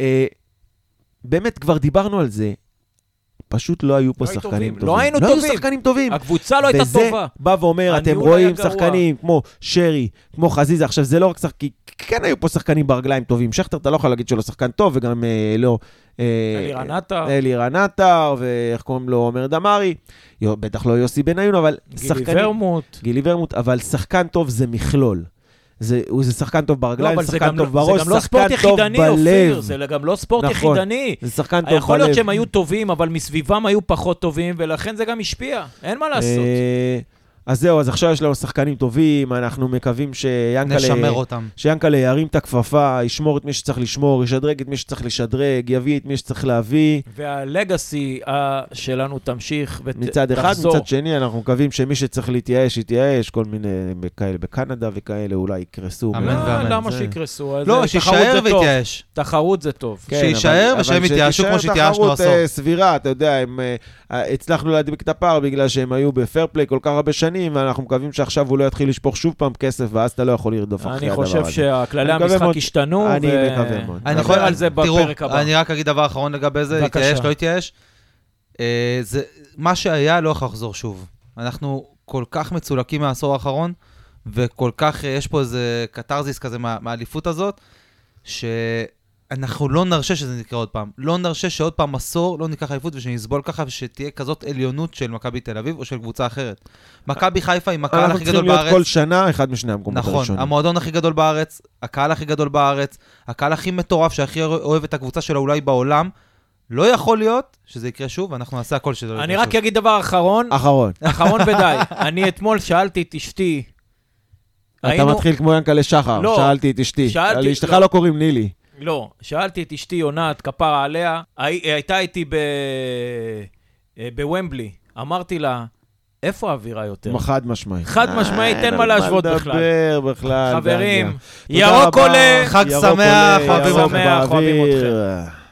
אה, באמת, כבר דיברנו על זה. פשוט לא היו פה לא שחקנים טובים. טובים. לא היינו לא טובים. היו שחקנים טובים. הקבוצה לא הייתה וזה טובה. בא ואומר, אתם רואים גרוע. שחקנים כמו שרי, כמו חזיזה, עכשיו זה לא רק שחקנים, כן היו פה שחקנים ברגליים טובים. שכטר, אתה לא יכול להגיד שהוא לא שחקן טוב, וגם אה, לא... אה, אלירן עטר. אלירן עטר, ואיך קוראים לו, עומר דמארי. בטח לא יוסי בניון, אבל גילי שחקנים... ורמוט. גילי ורמוט, אבל שחקן טוב זה מכלול. זה, הוא זה שחקן טוב לא, ברגליים, זה שחקן גם טוב לא- בראש, זה גם לא שחקן ספורט טוב יחידני, אופיר. בלב. זה גם לא ספורט נכון. יחידני. זה שחקן טוב בלב. יכול להיות שהם היו טובים, אבל מסביבם היו פחות טובים, ולכן זה גם השפיע. אין מה לעשות. אה, אז זהו, אז עכשיו יש לנו שחקנים טובים, אנחנו מקווים שיאנקלה... נשמר אותם. שיאנקלה ירים את הכפפה, ישמור את מי שצריך לשמור, ישדרג את מי שצריך לשדרג, יביא את מי שצריך להביא. והלגאסי אה, שלנו תמשיך מצד אחד, ותחזור. מצד שני, אנחנו מקווים שמי שצריך להתייאש, יתייאש, כל מיני כאלה בקנדה וכאלה אולי יקרסו. אמן מה- ואמן. למה זה- שיקרסו? לא, אה, תחרות שיישאר זה טוב. ויתייאש. תחרות זה טוב. כן, שיישאר ושהם יתייאשו כמו שהתייאשנו תחרות, עשור. אה, סבירה, אתה יודע, הם, אה, אה, הצלחנו להדביק את הפער בגלל שהם היו בפייר פליי כל כך הרבה שנים, ואנחנו מקווים שעכשיו הוא לא יתחיל לשפוך שוב פעם כסף, ואז אתה לא יכול לרדוף אחרי אני הדבר חושב הזה. שכללי אני מקווה המשחק מאוד- השתנו, אני מקווה מאוד. אני יכול- על זה בפרק הבא. אני רק אגיד דבר אחרון לגבי זה, בבקשה. יתייאש, לא יתייאש. אה, זה- מה שהיה לא יכול לחזור שוב. אנחנו כל כך מצולקים מהעשור האחרון, וכל כך, אה, יש פה איזה קתרזיס כזה מה- מהאליפות הזאת, שאנחנו לא נרשה שזה יקרה עוד פעם. לא נרשה שעוד פעם עשור לא ניקח אליפות ושנסבול ככה, ושתהיה כזאת עליונות של מכבי תל אביב או של קבוצה אחרת. מכבי חיפה עם הקהל אנחנו הכי צריכים גדול להיות בארץ. כל שנה אחד משני המקומות נכון, הראשונים. המועדון הכי גדול בארץ, הקהל הכי גדול בארץ, הקהל הכי מטורף, שהכי אוהב את הקבוצה שלו אולי בעולם. לא יכול להיות שזה יקרה שוב, ואנחנו נעשה הכל שזה לא יקרה אני שוב. רק אגיד דבר אחרון, אחרון. אחרון ודי. אני אתמול שאלתי את אשתי, אתה היינו- מתחיל כמו ינקלה שחר, לא. שאלתי את אשתי. שאלתי- לאשתך לא. לא קוראים נילי. לא, שאלתי את אשתי עונת, כפרה עליה, הי- הייתה איתי ב... אה, בוומבלי. אמרתי לה, איפה האווירה יותר? חד משמעית. חד משמעית, אין אין מה להשוות בכלל. לדבר בכלל. חברים, ירוק. עולה, חג שמח. אוהבים אתכם.